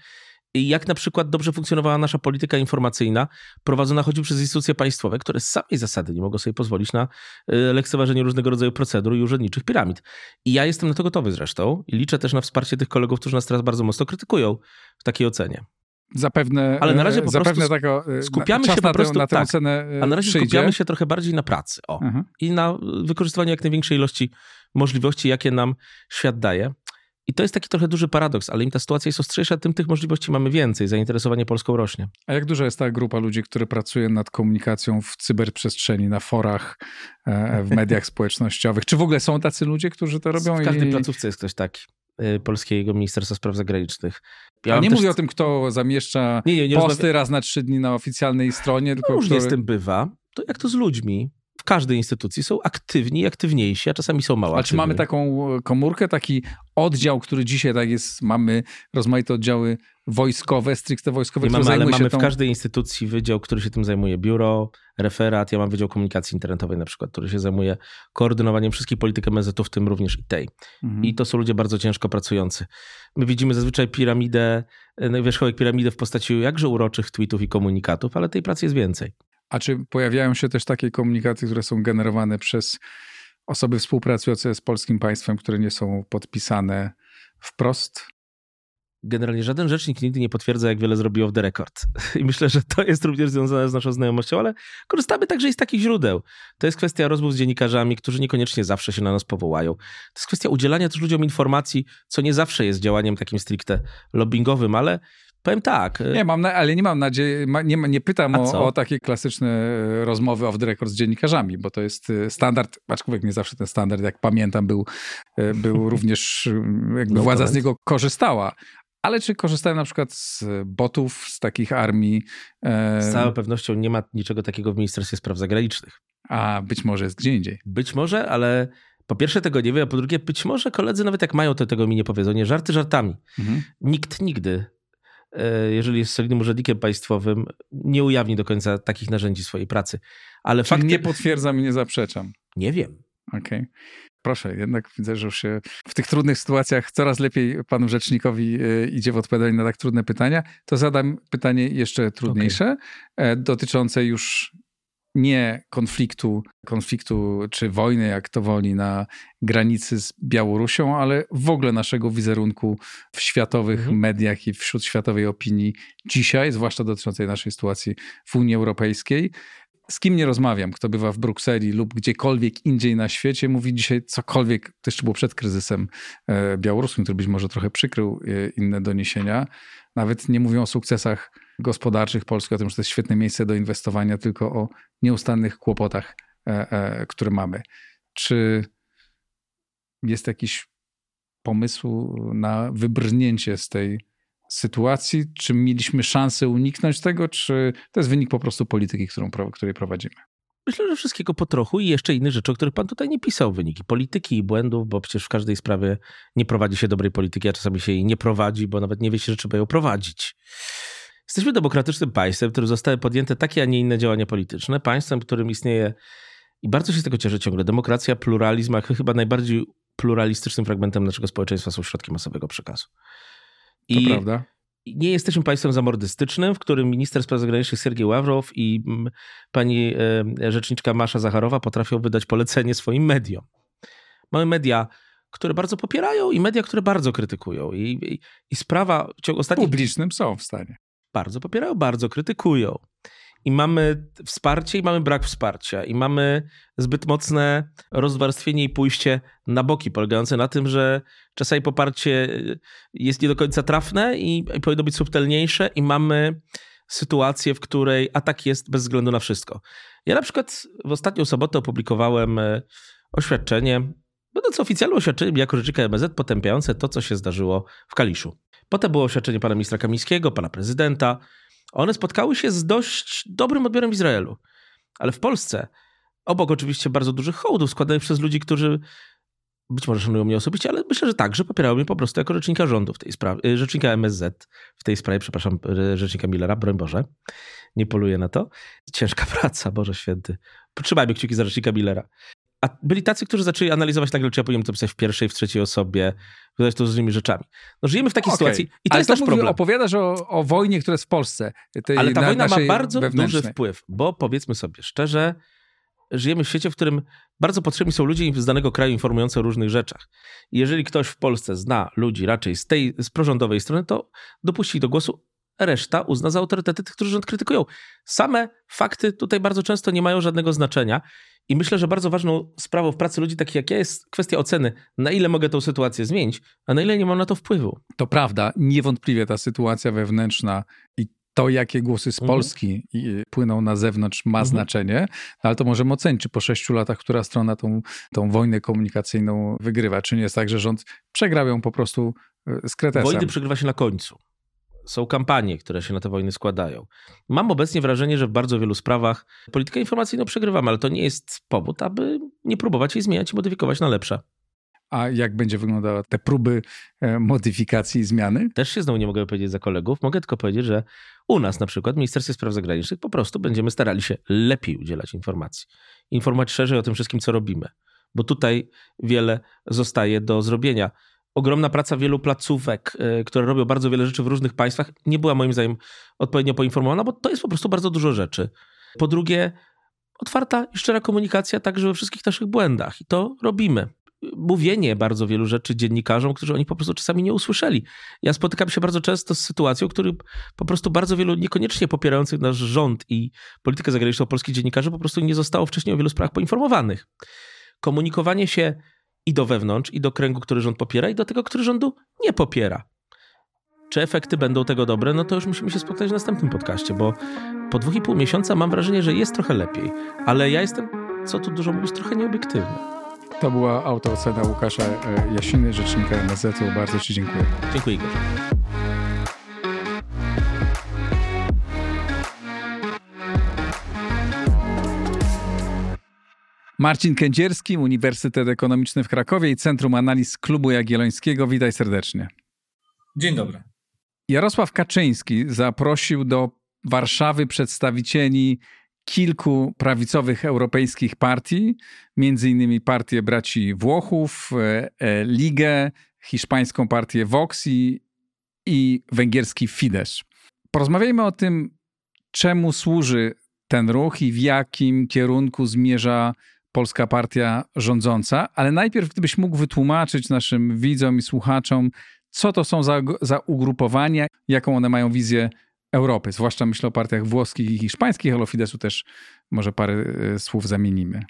Jak na przykład dobrze funkcjonowała nasza polityka informacyjna, prowadzona choćby przez instytucje państwowe, które z samej zasady nie mogą sobie pozwolić na y, lekceważenie różnego rodzaju procedur i urzędniczych piramid. I ja jestem na to gotowy zresztą i liczę też na wsparcie tych kolegów, którzy nas teraz bardzo mocno krytykują w takiej ocenie. Zapewne, ale na razie po zapewne tego, skupiamy się po prostu na, tę tak, ocenę A na razie przyjdzie. skupiamy się trochę bardziej na pracy o, mhm. i na wykorzystywaniu jak największej ilości możliwości, jakie nam świat daje. I to jest taki trochę duży paradoks, ale im ta sytuacja jest ostrzejsza, tym tych możliwości mamy więcej, zainteresowanie Polską rośnie. A jak duża jest ta grupa ludzi, która pracuje nad komunikacją w cyberprzestrzeni, na forach, e, w mediach [laughs] społecznościowych? Czy w ogóle są tacy ludzie, którzy to robią? W każdej i... placówce jest ktoś taki. E, polskiego Ministerstwa Spraw Zagranicznych. Ja nie też... mówię o tym, kto zamieszcza nie, nie, nie posty rozmawia... raz na trzy dni na oficjalnej stronie. Tylko no, różnie który... z tym bywa. To jak to z ludźmi każdej instytucji są aktywni i aktywniejsi, a czasami są mało A czy mamy taką e, komórkę, taki oddział, który dzisiaj tak jest, mamy rozmaite oddziały wojskowe, stricte wojskowe, Nie mamy, ale mamy tą... w każdej instytucji wydział, który się tym zajmuje. Biuro, referat, ja mam Wydział Komunikacji Internetowej na przykład, który się zajmuje koordynowaniem wszystkich polityk MSZ-u, w tym również i tej. Mhm. I to są ludzie bardzo ciężko pracujący. My widzimy zazwyczaj piramidę, e, wierzchołek piramidy w postaci jakże uroczych tweetów i komunikatów, ale tej pracy jest więcej. A czy pojawiają się też takie komunikaty, które są generowane przez osoby współpracujące z polskim państwem, które nie są podpisane wprost? Generalnie żaden rzecznik nigdy nie potwierdza, jak wiele zrobiło w The Record. [laughs] I myślę, że to jest również związane z naszą znajomością, ale korzystamy także i z takich źródeł. To jest kwestia rozmów z dziennikarzami, którzy niekoniecznie zawsze się na nas powołają. To jest kwestia udzielania też ludziom informacji, co nie zawsze jest działaniem takim stricte lobbyingowym, ale Powiem tak. Nie mam, na, ale nie mam nadziei, nie, nie pytam o, o, takie klasyczne e, rozmowy off the record z dziennikarzami, bo to jest e, standard, aczkolwiek nie zawsze ten standard, jak pamiętam, był, e, był [laughs] również, jakby no, władza z niego korzystała. Ale czy korzystają na przykład z botów, z takich armii? Z całą pewnością nie ma niczego takiego w Ministerstwie Spraw Zagranicznych. A być może jest gdzie indziej. Być może, ale po pierwsze tego nie wie, a po drugie być może koledzy nawet jak mają, to tego mi nie powiedzą. Nie żarty żartami. Mhm. Nikt nigdy E, jeżeli jest solidnym urzędnikiem państwowym, nie ujawni do końca takich narzędzi swojej pracy. Ale Czyli fakty... nie potwierdzam i nie zaprzeczam. Nie wiem. Okej. Okay. Proszę, jednak widzę, że już się w tych trudnych sytuacjach coraz lepiej panu rzecznikowi e, idzie w odpowiadanie na tak trudne pytania. To zadam pytanie jeszcze trudniejsze, okay. dotyczące już nie konfliktu, konfliktu czy wojny, jak to woli, na granicy z Białorusią, ale w ogóle naszego wizerunku w światowych mhm. mediach i wśród światowej opinii dzisiaj, zwłaszcza dotyczącej naszej sytuacji w Unii Europejskiej. Z kim nie rozmawiam, kto bywa w Brukseli lub gdziekolwiek indziej na świecie, mówi dzisiaj cokolwiek, to jeszcze było przed kryzysem e, białoruskim, który być może trochę przykrył e, inne doniesienia. Nawet nie mówią o sukcesach gospodarczych Polski, o tym, że to jest świetne miejsce do inwestowania, tylko o nieustannych kłopotach, e, e, które mamy. Czy jest jakiś pomysł na wybrnięcie z tej sytuacji? Czy mieliśmy szansę uniknąć tego, czy to jest wynik po prostu polityki, którą, której prowadzimy? Myślę, że wszystkiego po trochu i jeszcze inne rzeczy, o których pan tutaj nie pisał. Wyniki polityki i błędów, bo przecież w każdej sprawie nie prowadzi się dobrej polityki, a czasami się jej nie prowadzi, bo nawet nie wie się, że trzeba ją prowadzić. Jesteśmy demokratycznym państwem, w którym zostały podjęte takie, a nie inne działania polityczne. Państwem, w którym istnieje, i bardzo się z tego cieszę ciągle, demokracja, pluralizm, a chyba najbardziej pluralistycznym fragmentem naszego społeczeństwa są środki masowego przekazu. I to prawda. Nie jesteśmy państwem zamordystycznym, w którym minister spraw zagranicznych Sergiej Ławrow i mm, pani e, rzeczniczka Masza Zacharowa potrafią wydać polecenie swoim mediom. Mamy media które bardzo popierają i media, które bardzo krytykują. I, i, i sprawa w ciągu ostatnich... Publicznym są w stanie bardzo popierają, bardzo krytykują. i mamy wsparcie i mamy brak wsparcia i mamy zbyt mocne rozwarstwienie i pójście na boki, polegające na tym, że czasami poparcie jest nie do końca trafne i, i powinno być subtelniejsze i mamy sytuację, w której atak jest bez względu na wszystko. Ja na przykład w ostatnią sobotę opublikowałem e, oświadczenie, będące oficjalnym oświadczeniem jako rzecznika MZ potępiające to, co się zdarzyło w Kaliszu. Potem było oświadczenie pana ministra Kamińskiego, pana prezydenta. One spotkały się z dość dobrym odbiorem w Izraelu. Ale w Polsce, obok oczywiście bardzo dużych hołdów składanych przez ludzi, którzy być może szanują mnie osobiście, ale myślę, że także popierają mnie po prostu jako rzecznika rządu w tej sprawie, y, rzecznika MSZ w tej sprawie, przepraszam, y, rzecznika Millera, broń Boże, nie poluję na to. Ciężka [laughs] praca, Boże Święty. Trzymajmy kciuki za rzecznika Millera. A byli tacy, którzy zaczęli analizować nagle, czy ja powinienem to pisać w pierwszej, w trzeciej osobie, wydać to z różnymi rzeczami. No żyjemy w takiej okay. sytuacji i to ale jest też problem. opowiadasz o, o wojnie, która jest w Polsce. ale ta na, wojna ma bardzo duży wpływ, bo powiedzmy sobie szczerze, żyjemy w świecie, w którym bardzo potrzebni są ludzie z danego kraju informujący o różnych rzeczach. jeżeli ktoś w Polsce zna ludzi raczej z tej z prorządowej strony, to dopuści do głosu, reszta uzna za autorytety tych, którzy rząd krytykują. Same fakty tutaj bardzo często nie mają żadnego znaczenia. I myślę, że bardzo ważną sprawą w pracy ludzi takich jak ja jest kwestia oceny, na ile mogę tę sytuację zmienić, a na ile nie mam na to wpływu. To prawda, niewątpliwie ta sytuacja wewnętrzna i to, jakie głosy z mhm. Polski mhm. płyną na zewnątrz, ma mhm. znaczenie, no ale to możemy ocenić, czy po sześciu latach, która strona tą, tą wojnę komunikacyjną wygrywa. Czy nie jest tak, że rząd przegrał ją po prostu e, z kretesem. Wojny przegrywa się na końcu. Są kampanie, które się na te wojny składają. Mam obecnie wrażenie, że w bardzo wielu sprawach politykę informacyjną przegrywamy, ale to nie jest powód, aby nie próbować jej zmieniać i modyfikować na lepsze. A jak będzie wyglądała te próby e, modyfikacji i zmiany? Też się znowu nie mogę powiedzieć za kolegów. Mogę tylko powiedzieć, że u nas na przykład w Ministerstwie Spraw Zagranicznych po prostu będziemy starali się lepiej udzielać informacji. Informować szerzej o tym wszystkim, co robimy. Bo tutaj wiele zostaje do zrobienia. Ogromna praca wielu placówek, e, które robią bardzo wiele rzeczy w różnych państwach, nie była moim zdaniem odpowiednio poinformowana, bo to jest po prostu bardzo dużo rzeczy. Po drugie, otwarta i szczera komunikacja także we wszystkich naszych błędach. I to robimy mówienie bardzo wielu rzeczy dziennikarzom, którzy oni po prostu czasami nie usłyszeli. Ja spotykam się bardzo często z sytuacją, w której po prostu bardzo wielu niekoniecznie popierających nasz rząd i politykę zagraniczną polskich dziennikarzy po prostu nie zostało wcześniej o wielu sprawach poinformowanych. Komunikowanie się i do wewnątrz, i do kręgu, który rząd popiera, i do tego, który rządu nie popiera. Czy efekty będą tego dobre? No to już musimy się spotkać w następnym podcaście, bo po dwóch i pół miesiąca mam wrażenie, że jest trochę lepiej, ale ja jestem, co tu dużo mówić, trochę nieobiektywny. To była autoocena Łukasza e, Jasiny, rzecznika MSZ-u. Bardzo Ci dziękuję. Dziękuję Igor. Marcin Kędzierski, Uniwersytet Ekonomiczny w Krakowie i Centrum Analiz Klubu Jagiellońskiego. Witaj serdecznie. Dzień dobry. Jarosław Kaczyński zaprosił do Warszawy przedstawicieli kilku prawicowych europejskich partii, między innymi partię braci Włochów, e, e, Ligę, hiszpańską partię Vox i, i węgierski Fidesz. Porozmawiajmy o tym, czemu służy ten ruch i w jakim kierunku zmierza polska partia rządząca, ale najpierw gdybyś mógł wytłumaczyć naszym widzom i słuchaczom, co to są za, za ugrupowania, jaką one mają wizję Europy, zwłaszcza myślę o partiach włoskich i hiszpańskich, ale o Fidesu też może parę e, słów zamienimy.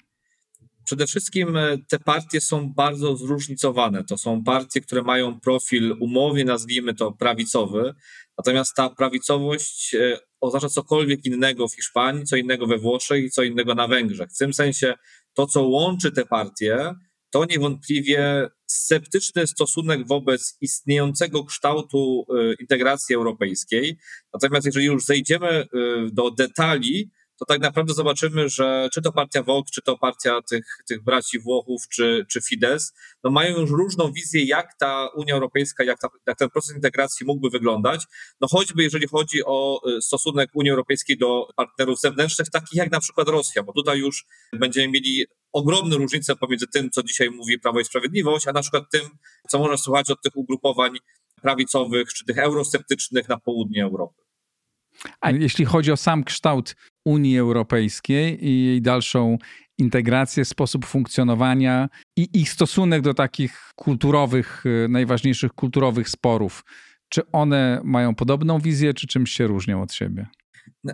Przede wszystkim e, te partie są bardzo zróżnicowane. To są partie, które mają profil umownie, nazwijmy to prawicowy, natomiast ta prawicowość e, oznacza cokolwiek innego w Hiszpanii, co innego we Włoszech i co innego na Węgrzech. W tym sensie to, co łączy te partie, to niewątpliwie sceptyczny stosunek wobec istniejącego kształtu y, integracji europejskiej. Natomiast jeżeli już zejdziemy y, do detali, to tak naprawdę zobaczymy, że czy to partia Vox, czy to partia tych, tych braci Włochów, czy, czy Fidesz, no mają już różną wizję, jak ta Unia Europejska, jak, ta, jak ten proces integracji mógłby wyglądać. No choćby jeżeli chodzi o y, stosunek Unii Europejskiej do partnerów zewnętrznych, takich jak na przykład Rosja, bo tutaj już będziemy mieli ogromne różnice pomiędzy tym, co dzisiaj mówi Prawo i Sprawiedliwość, a na przykład tym, co można słuchać od tych ugrupowań prawicowych czy tych eurosceptycznych na południe Europy. A jeśli chodzi o sam kształt Unii Europejskiej i jej dalszą integrację, sposób funkcjonowania i ich stosunek do takich kulturowych, y, najważniejszych kulturowych sporów, czy one mają podobną wizję, czy czymś się różnią od siebie?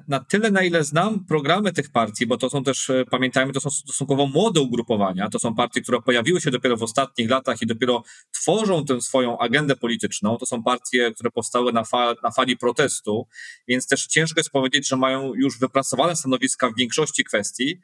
Na tyle, na ile znam programy tych partii, bo to są też, e, pamiętajmy, to są stosunkowo młode ugrupowania, to są partie, które pojawiły się dopiero w ostatnich latach i dopiero tworzą tę swoją agendę polityczną, to są partie, które powstały na, na fali protestu, więc też ciężko jest powiedzieć, że mają już wypracowane stanowiska w większości kwestii,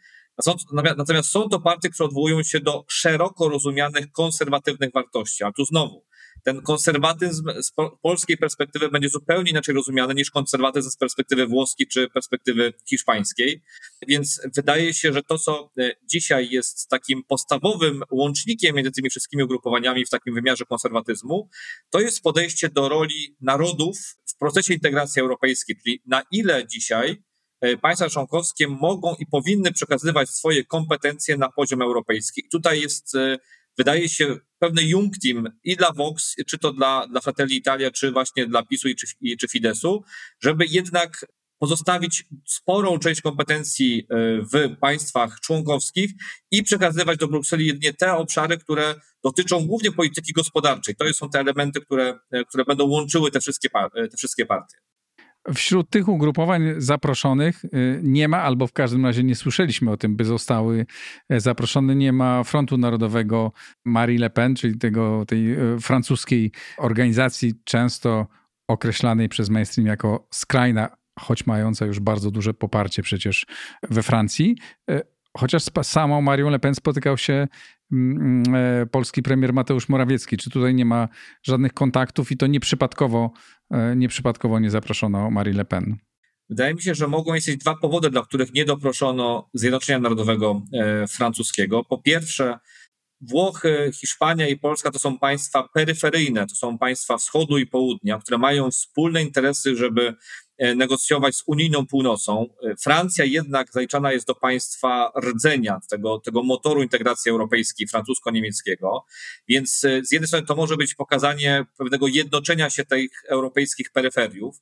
natomiast są to partie, które odwołują się do szeroko rozumianych konserwatywnych wartości, a tu znowu, ten konserwatyzm z polskiej perspektywy będzie zupełnie inaczej rozumiany niż konserwatyzm z perspektywy włoskiej czy perspektywy hiszpańskiej. Więc wydaje się, że to, co e, dzisiaj jest takim podstawowym łącznikiem między tymi wszystkimi ugrupowaniami w takim wymiarze konserwatyzmu, to jest podejście do roli narodów w procesie integracji europejskiej, czyli na ile dzisiaj e, państwa członkowskie mogą i powinny przekazywać swoje kompetencje na poziom europejski. I tutaj jest e, wydaje się pewny Jungtim i dla Vox, czy to dla, dla Fratelli Italia, czy właśnie dla PiSu i czy, i, czy Fidesu, żeby jednak pozostawić sporą część kompetencji e, w państwach członkowskich i przekazywać do Brukseli jedynie te obszary, które dotyczą głównie polityki gospodarczej. To są te elementy, które, e, które będą łączyły te wszystkie, e, te wszystkie partie. Wśród tych ugrupowań zaproszonych y, nie ma, albo w każdym razie nie słyszeliśmy o tym, by zostały e, zaproszone. Nie ma Frontu Narodowego Marie Le Pen, czyli tego, tej e, francuskiej organizacji, często określanej przez mainstream jako skrajna, choć mająca już bardzo duże poparcie przecież we Francji. E, chociaż z samą Marią Le Pen spotykał się mm, mm, polski premier Mateusz Morawiecki. Czy tutaj nie ma żadnych kontaktów i to nieprzypadkowo nieprzypadkowo nie zaproszono Marie Le Pen. Wydaje mi się, że mogą istnieć dwa powody, dla których nie doproszono Zjednoczenia Narodowego e, francuskiego. Po pierwsze, Włochy, Hiszpania i Polska to są państwa peryferyjne, to są państwa wschodu i południa, które mają wspólne interesy, żeby e, negocjować z unijną północą. Francja jednak zaliczana jest do państwa rdzenia, tego, tego motoru integracji europejskiej francusko-niemieckiego, więc e, z jednej strony to może być pokazanie pewnego jednoczenia się tych europejskich peryferiów,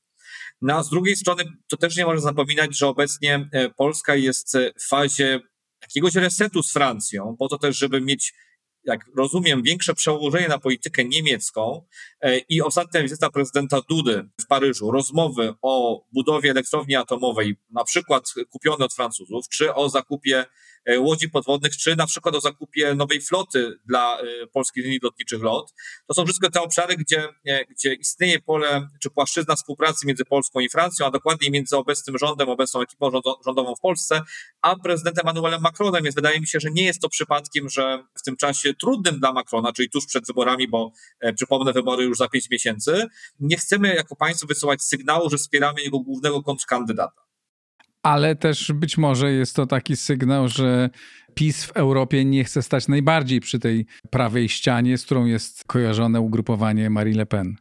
no a z drugiej strony to też nie można zapominać, że obecnie e, Polska jest w fazie jakiegoś resetu z Francją, po to też, żeby mieć jak rozumiem, większe przełożenie na politykę niemiecką e, i ostatnia wizyta prezydenta Dudy w Paryżu, rozmowy o budowie elektrowni atomowej, na przykład kupione od Francuzów, czy o zakupie łodzi podwodnych, czy na przykład o zakupie nowej floty dla e, polskich linii lotniczych LOT. To są wszystko te obszary, gdzie, e, gdzie istnieje pole czy płaszczyzna współpracy między Polską i Francją, a dokładniej między obecnym rządem, obecną ekipą rządową w Polsce, a prezydentem Emmanuelem Macronem. Więc wydaje mi się, że nie jest to przypadkiem, że w tym czasie trudnym dla Macrona, czyli tuż przed wyborami, bo przypomnę, wybory już za pięć miesięcy, nie chcemy jako państwo wysyłać sygnału, że wspieramy jego głównego kontrkandydata ale też być może jest to taki sygnał, że PiS w Europie nie chce stać najbardziej przy tej prawej ścianie, z którą jest kojarzone ugrupowanie Marie Le Pen.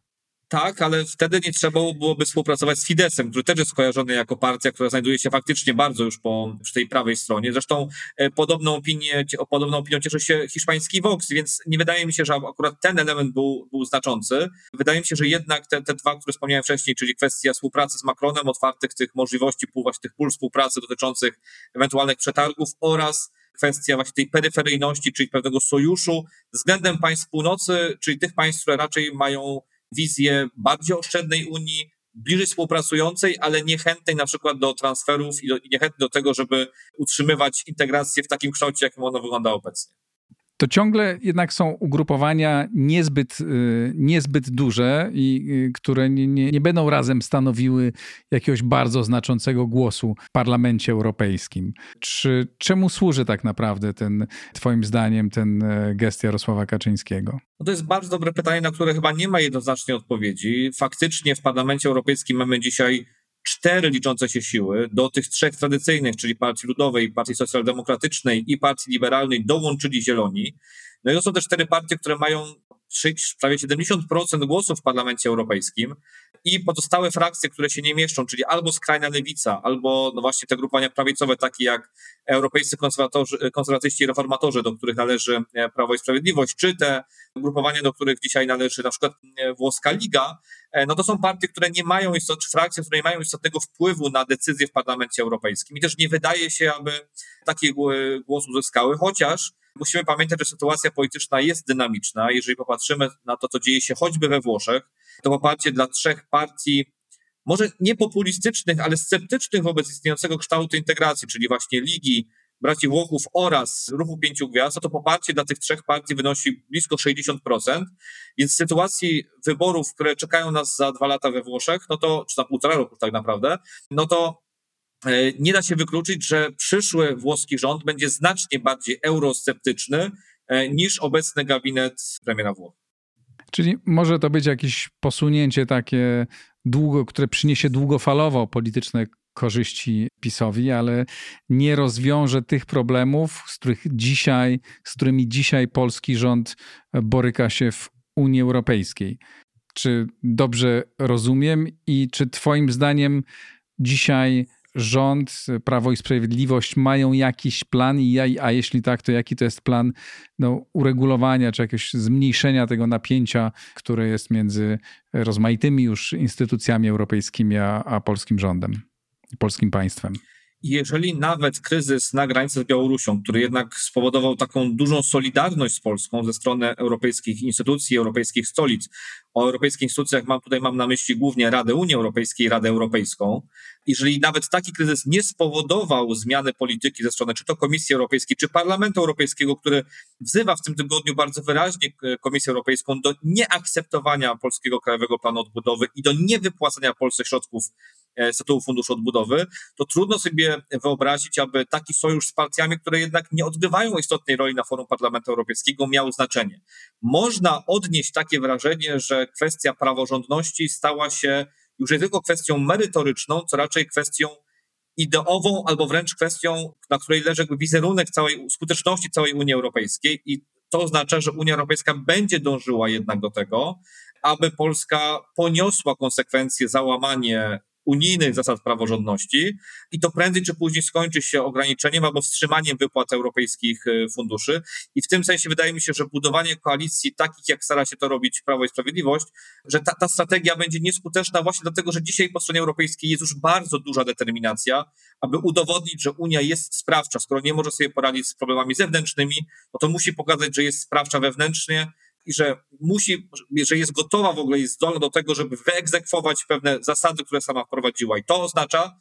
Tak, ale wtedy nie trzeba byłoby współpracować z Fidesem, który też jest skojarzony jako partia, która znajduje się faktycznie bardzo już po przy tej prawej stronie. Zresztą e, podobną opinię, podobną opinią cieszy się hiszpański Vox, więc nie wydaje mi się, że akurat ten element był, był znaczący. Wydaje mi się, że jednak te, te dwa, które wspomniałem wcześniej, czyli kwestia współpracy z Macronem, otwartych tych możliwości, właśnie tych pól współpracy dotyczących ewentualnych przetargów oraz kwestia właśnie tej peryferyjności, czyli pewnego sojuszu względem państw północy, czyli tych państw, które raczej mają wizję bardziej oszczędnej Unii, bliżej współpracującej, ale niechętnej na przykład do transferów i, do, i niechętnej do tego, żeby utrzymywać integrację w takim kształcie, jakim ona wygląda obecnie to ciągle jednak są ugrupowania niezbyt, y, niezbyt duże i y, które nie, nie, nie, będą razem stanowiły jakiegoś bardzo znaczącego głosu w Parlamencie Europejskim. Czy, czemu służy tak naprawdę ten, twoim zdaniem, ten e, gest Jarosława Kaczyńskiego? No to jest bardzo dobre pytanie, na które chyba nie ma jednoznacznej odpowiedzi. Faktycznie w Parlamencie Europejskim mamy dzisiaj cztery liczące się siły, do tych trzech tradycyjnych, czyli Partii Ludowej, Partii Socjaldemokratycznej i Partii Liberalnej dołączyli Zieloni. No i to są też cztery partie, które mają prawie 70% głosów w Parlamencie Europejskim i pozostałe frakcje, które się nie mieszczą, czyli albo skrajna lewica, albo no właśnie te grupowania prawicowe, takie jak europejscy konserwatyści i reformatorzy, do których należy e, Prawo i Sprawiedliwość, czy te ugrupowania, do których dzisiaj należy na przykład e, Włoska Liga, e, no to są partie, które nie mają istot, czy frakcje, które nie mają istotnego wpływu na decyzje w Parlamencie Europejskim. I też nie wydaje się, aby taki głos uzyskały, chociaż musimy pamiętać, że sytuacja polityczna jest dynamiczna. Jeżeli popatrzymy na to, co dzieje się choćby we Włoszech, to poparcie dla trzech partii może nie populistycznych, ale sceptycznych wobec istniejącego kształtu integracji, czyli właśnie Ligi, braci Włochów oraz Ruchu Pięciu Gwiazd, to poparcie dla tych trzech partii wynosi blisko 60%, więc w sytuacji wyborów, które czekają nas za dwa lata we Włoszech, no to, czy za półtora roku tak naprawdę, no to nie da się wykluczyć, że przyszły włoski rząd będzie znacznie bardziej eurosceptyczny e, niż obecny gabinet premiera Włoch. Czyli może to być jakieś posunięcie takie długo, które przyniesie długofalowo polityczne korzyści PiSowi, ale nie rozwiąże tych problemów, z których dzisiaj, z którymi dzisiaj polski rząd boryka się w Unii Europejskiej. Czy dobrze rozumiem i czy Twoim zdaniem dzisiaj rząd, Prawo i Sprawiedliwość mają jakiś plan, i a jeśli tak, to jaki to jest plan no, uregulowania czy jakiegoś zmniejszenia tego napięcia, które jest między rozmaitymi już instytucjami europejskimi a, a polskim rządem? polskim państwem. Jeżeli nawet kryzys na granicy z Białorusią, który jednak spowodował taką dużą solidarność z Polską ze strony europejskich instytucji, europejskich stolic, o europejskich instytucjach mam tutaj mam na myśli głównie Radę Unii Europejskiej Radę Europejską, jeżeli nawet taki kryzys nie spowodował zmiany polityki ze strony czy to Komisji Europejskiej, czy Parlamentu Europejskiego, który wzywa w tym tygodniu bardzo wyraźnie Komisję Europejską do nieakceptowania polskiego Krajowego Planu Odbudowy i do niewypłacania Polsce środków e, z tytułu Funduszu Odbudowy, to trudno sobie wyobrazić, aby taki sojusz z partiami, które jednak nie odgrywają istotnej roli na forum Parlamentu Europejskiego, miał znaczenie. Można odnieść takie wrażenie, że kwestia praworządności stała się już nie tylko kwestią merytoryczną, co raczej kwestią ideową albo wręcz kwestią, na której leży wizerunek całej skuteczności całej Unii Europejskiej i to oznacza, że Unia Europejska będzie dążyła jednak do tego, aby Polska poniosła konsekwencje załamanie unijnych zasad praworządności i to prędzej czy później skończy się ograniczeniem albo wstrzymaniem wypłat europejskich y, funduszy. I w tym sensie wydaje mi się, że budowanie koalicji takich, jak stara się to robić Prawo i Sprawiedliwość, że ta, ta strategia będzie nieskuteczna właśnie dlatego, że dzisiaj po stronie europejskiej jest już bardzo duża determinacja, aby udowodnić, że Unia jest sprawcza. Skoro nie może sobie poradzić z problemami zewnętrznymi, no to musi pokazać, że jest sprawcza wewnętrznie i że musi, że jest gotowa w ogóle, jest zdolna do tego, żeby wyegzekwować pewne zasady, które sama wprowadziła. I to oznacza,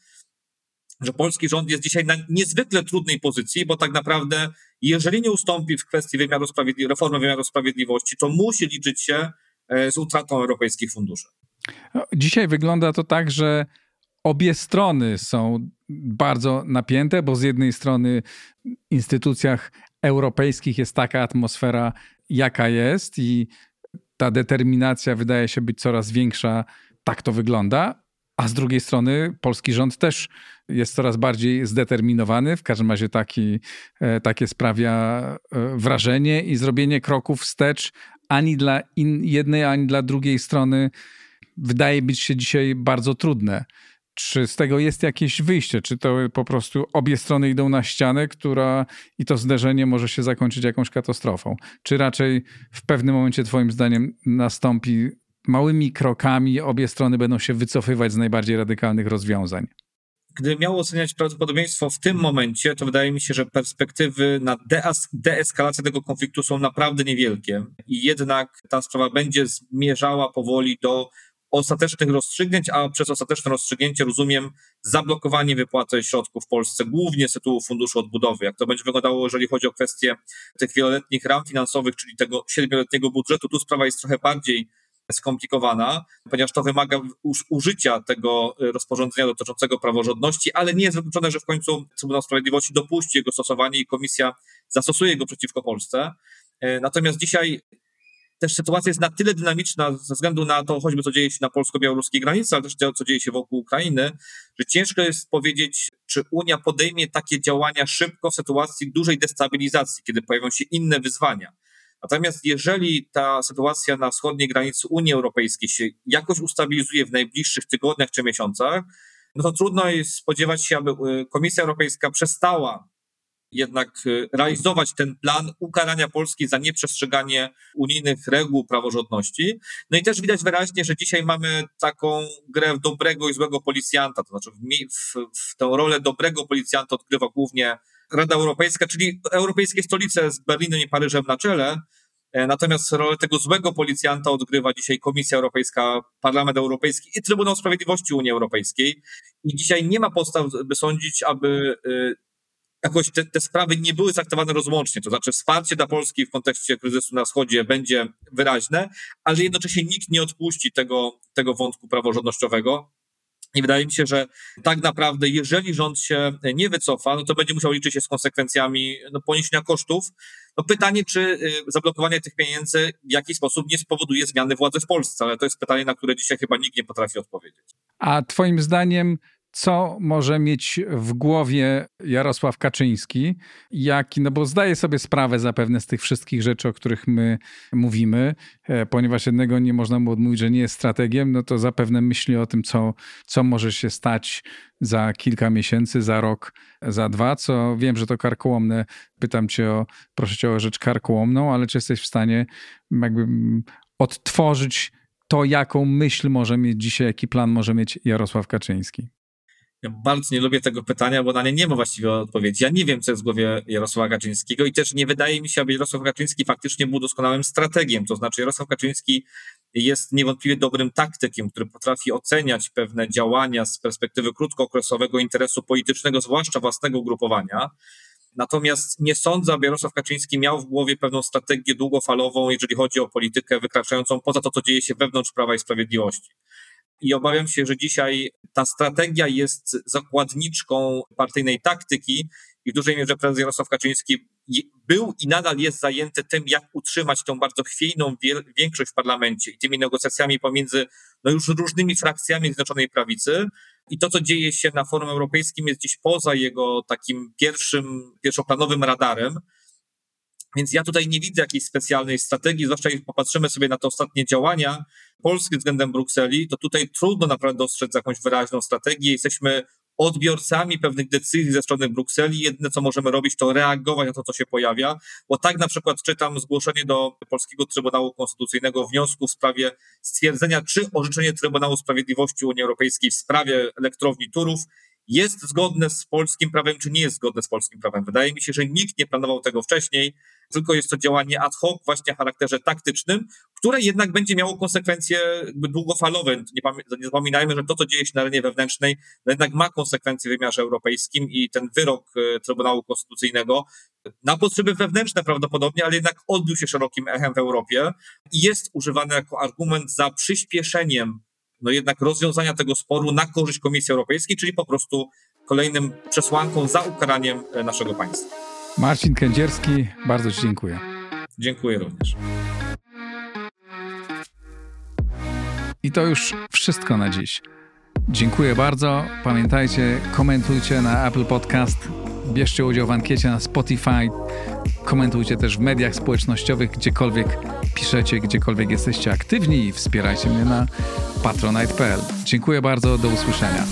że polski rząd jest dzisiaj na niezwykle trudnej pozycji, bo tak naprawdę, jeżeli nie ustąpi w kwestii wymiaru sprawiedli- reformy wymiaru sprawiedliwości, to musi liczyć się e, z utratą europejskich funduszy. No, dzisiaj wygląda to tak, że obie strony są bardzo napięte, bo z jednej strony w instytucjach europejskich jest taka atmosfera jaka jest i ta determinacja wydaje się być coraz większa. Tak to wygląda. A z drugiej strony polski rząd też jest coraz bardziej zdeterminowany. W każdym razie taki, e, takie sprawia e, wrażenie i zrobienie kroków wstecz ani dla in, jednej, ani dla drugiej strony wydaje być się dzisiaj bardzo trudne. Czy z tego jest jakieś wyjście? Czy to po prostu obie strony idą na ścianę, która i to zderzenie może się zakończyć jakąś katastrofą? Czy raczej w pewnym momencie, Twoim zdaniem, nastąpi małymi krokami, obie strony będą się wycofywać z najbardziej radykalnych rozwiązań? Gdybym miał oceniać prawdopodobieństwo w tym momencie, to wydaje mi się, że perspektywy na deeskalację tego konfliktu są naprawdę niewielkie i jednak ta sprawa będzie zmierzała powoli do ostatecznych rozstrzygnięć, a przez ostateczne rozstrzygnięcie rozumiem zablokowanie wypłaty środków w Polsce, głównie z tytułu Funduszu Odbudowy. Jak to będzie wyglądało, jeżeli chodzi o kwestie tych wieloletnich ram finansowych, czyli tego siedmioletniego budżetu, tu sprawa jest trochę bardziej skomplikowana, ponieważ to wymaga użycia tego rozporządzenia dotyczącego praworządności, ale nie jest wykluczone, że w końcu Trybunał Sprawiedliwości dopuści jego stosowanie i komisja zastosuje go przeciwko Polsce. E, natomiast dzisiaj też sytuacja jest na tyle dynamiczna ze względu na to, choćby co dzieje się na polsko-białoruskiej granicy, ale też to, co dzieje się wokół Ukrainy, że ciężko jest powiedzieć, czy Unia podejmie takie działania szybko w sytuacji dużej destabilizacji, kiedy pojawią się inne wyzwania. Natomiast jeżeli ta sytuacja na wschodniej granicy Unii Europejskiej się jakoś ustabilizuje w najbliższych tygodniach czy miesiącach, no to trudno jest spodziewać się, aby y, Komisja Europejska przestała jednak y, realizować ten plan ukarania Polski za nieprzestrzeganie unijnych reguł praworządności. No i też widać wyraźnie, że dzisiaj mamy taką grę dobrego i złego policjanta, to znaczy w, w, w tę rolę dobrego policjanta odgrywa głównie Rada Europejska, czyli europejskie stolice z Berlinem i Paryżem na czele, Natomiast rolę tego złego policjanta odgrywa dzisiaj Komisja Europejska, Parlament Europejski i Trybunał Sprawiedliwości Unii Europejskiej. I dzisiaj nie ma podstaw, by sądzić, aby jakoś te, te, sprawy nie były traktowane rozłącznie. To znaczy, wsparcie dla Polski w kontekście kryzysu na wschodzie będzie wyraźne, ale jednocześnie nikt nie odpuści tego, tego wątku praworządnościowego. I wydaje mi się, że tak naprawdę, jeżeli rząd się nie wycofa, no to będzie musiał liczyć się z konsekwencjami no, poniesienia kosztów. No pytanie, czy y, zablokowanie tych pieniędzy w jakiś sposób nie spowoduje zmiany władzy w Polsce, ale to jest pytanie, na które dzisiaj chyba nikt nie potrafi odpowiedzieć. A Twoim zdaniem co może mieć w głowie Jarosław Kaczyński, jaki, no bo zdaje sobie sprawę zapewne z tych wszystkich rzeczy, o których my mówimy, e, ponieważ jednego nie można mu odmówić, że nie jest strategiem, no to zapewne myśli o tym, co, co może się stać za kilka miesięcy, za rok, za dwa, co wiem, że to karkołomne. Pytam cię o, proszę cię o rzecz karkołomną, ale czy jesteś w stanie jakby odtworzyć to, jaką myśl może mieć dzisiaj, jaki plan może mieć Jarosław Kaczyński? Ja bardzo nie lubię tego pytania, bo na nie nie ma właściwie odpowiedzi. Ja nie wiem, co jest w głowie Jarosława Kaczyńskiego i też nie wydaje mi się, aby Jarosław Kaczyński faktycznie był doskonałym strategiem. To znaczy, Jarosław Kaczyński jest niewątpliwie dobrym taktykiem, który potrafi oceniać pewne działania z perspektywy krótkookresowego interesu politycznego, zwłaszcza własnego ugrupowania. Natomiast nie sądzę, aby Jarosław Kaczyński miał w głowie pewną strategię długofalową, jeżeli chodzi o politykę wykraczającą poza to, co dzieje się wewnątrz Prawa i Sprawiedliwości. I obawiam się, że dzisiaj ta strategia jest zakładniczką partyjnej taktyki i w dużej mierze prezes Jarosław Kaczyński był i nadal jest zajęty tym, jak utrzymać tą bardzo chwiejną większość w parlamencie i tymi negocjacjami pomiędzy no już różnymi frakcjami Zjednoczonej Prawicy. I to, co dzieje się na forum europejskim, jest gdzieś poza jego takim pierwszym, pierwszoplanowym radarem. Więc ja tutaj nie widzę jakiejś specjalnej strategii, zwłaszcza jeśli popatrzymy sobie na te ostatnie działania Polski względem Brukseli, to tutaj trudno naprawdę dostrzec jakąś wyraźną strategię. Jesteśmy odbiorcami pewnych decyzji ze strony Brukseli. Jedyne, co możemy robić, to reagować na to, co się pojawia, bo tak na przykład czytam zgłoszenie do Polskiego Trybunału Konstytucyjnego wniosku w sprawie stwierdzenia, czy orzeczenie Trybunału Sprawiedliwości Unii Europejskiej w sprawie elektrowni Turów jest zgodne z polskim prawem, czy nie jest zgodne z polskim prawem. Wydaje mi się, że nikt nie planował tego wcześniej, tylko jest to działanie ad hoc, właśnie o charakterze taktycznym, które jednak będzie miało konsekwencje długofalowe. Nie, nie zapominajmy, że to, co dzieje się na arenie wewnętrznej, no jednak ma konsekwencje w wymiarze europejskim i ten wyrok e, Trybunału Konstytucyjnego na potrzeby wewnętrzne prawdopodobnie, ale jednak odbił się szerokim echem w Europie i jest używany jako argument za przyspieszeniem no jednak rozwiązania tego sporu na korzyść Komisji Europejskiej, czyli po prostu kolejnym przesłanką za ukaraniem e, naszego państwa. Marcin Kędzierski, bardzo Ci dziękuję. Dziękuję również. I to już wszystko na dziś. Dziękuję bardzo. Pamiętajcie, komentujcie na Apple Podcast, bierzcie udział w ankiecie na Spotify, komentujcie też w mediach społecznościowych, gdziekolwiek piszecie, gdziekolwiek jesteście aktywni i wspierajcie mnie na patronite.pl. Dziękuję bardzo, do usłyszenia.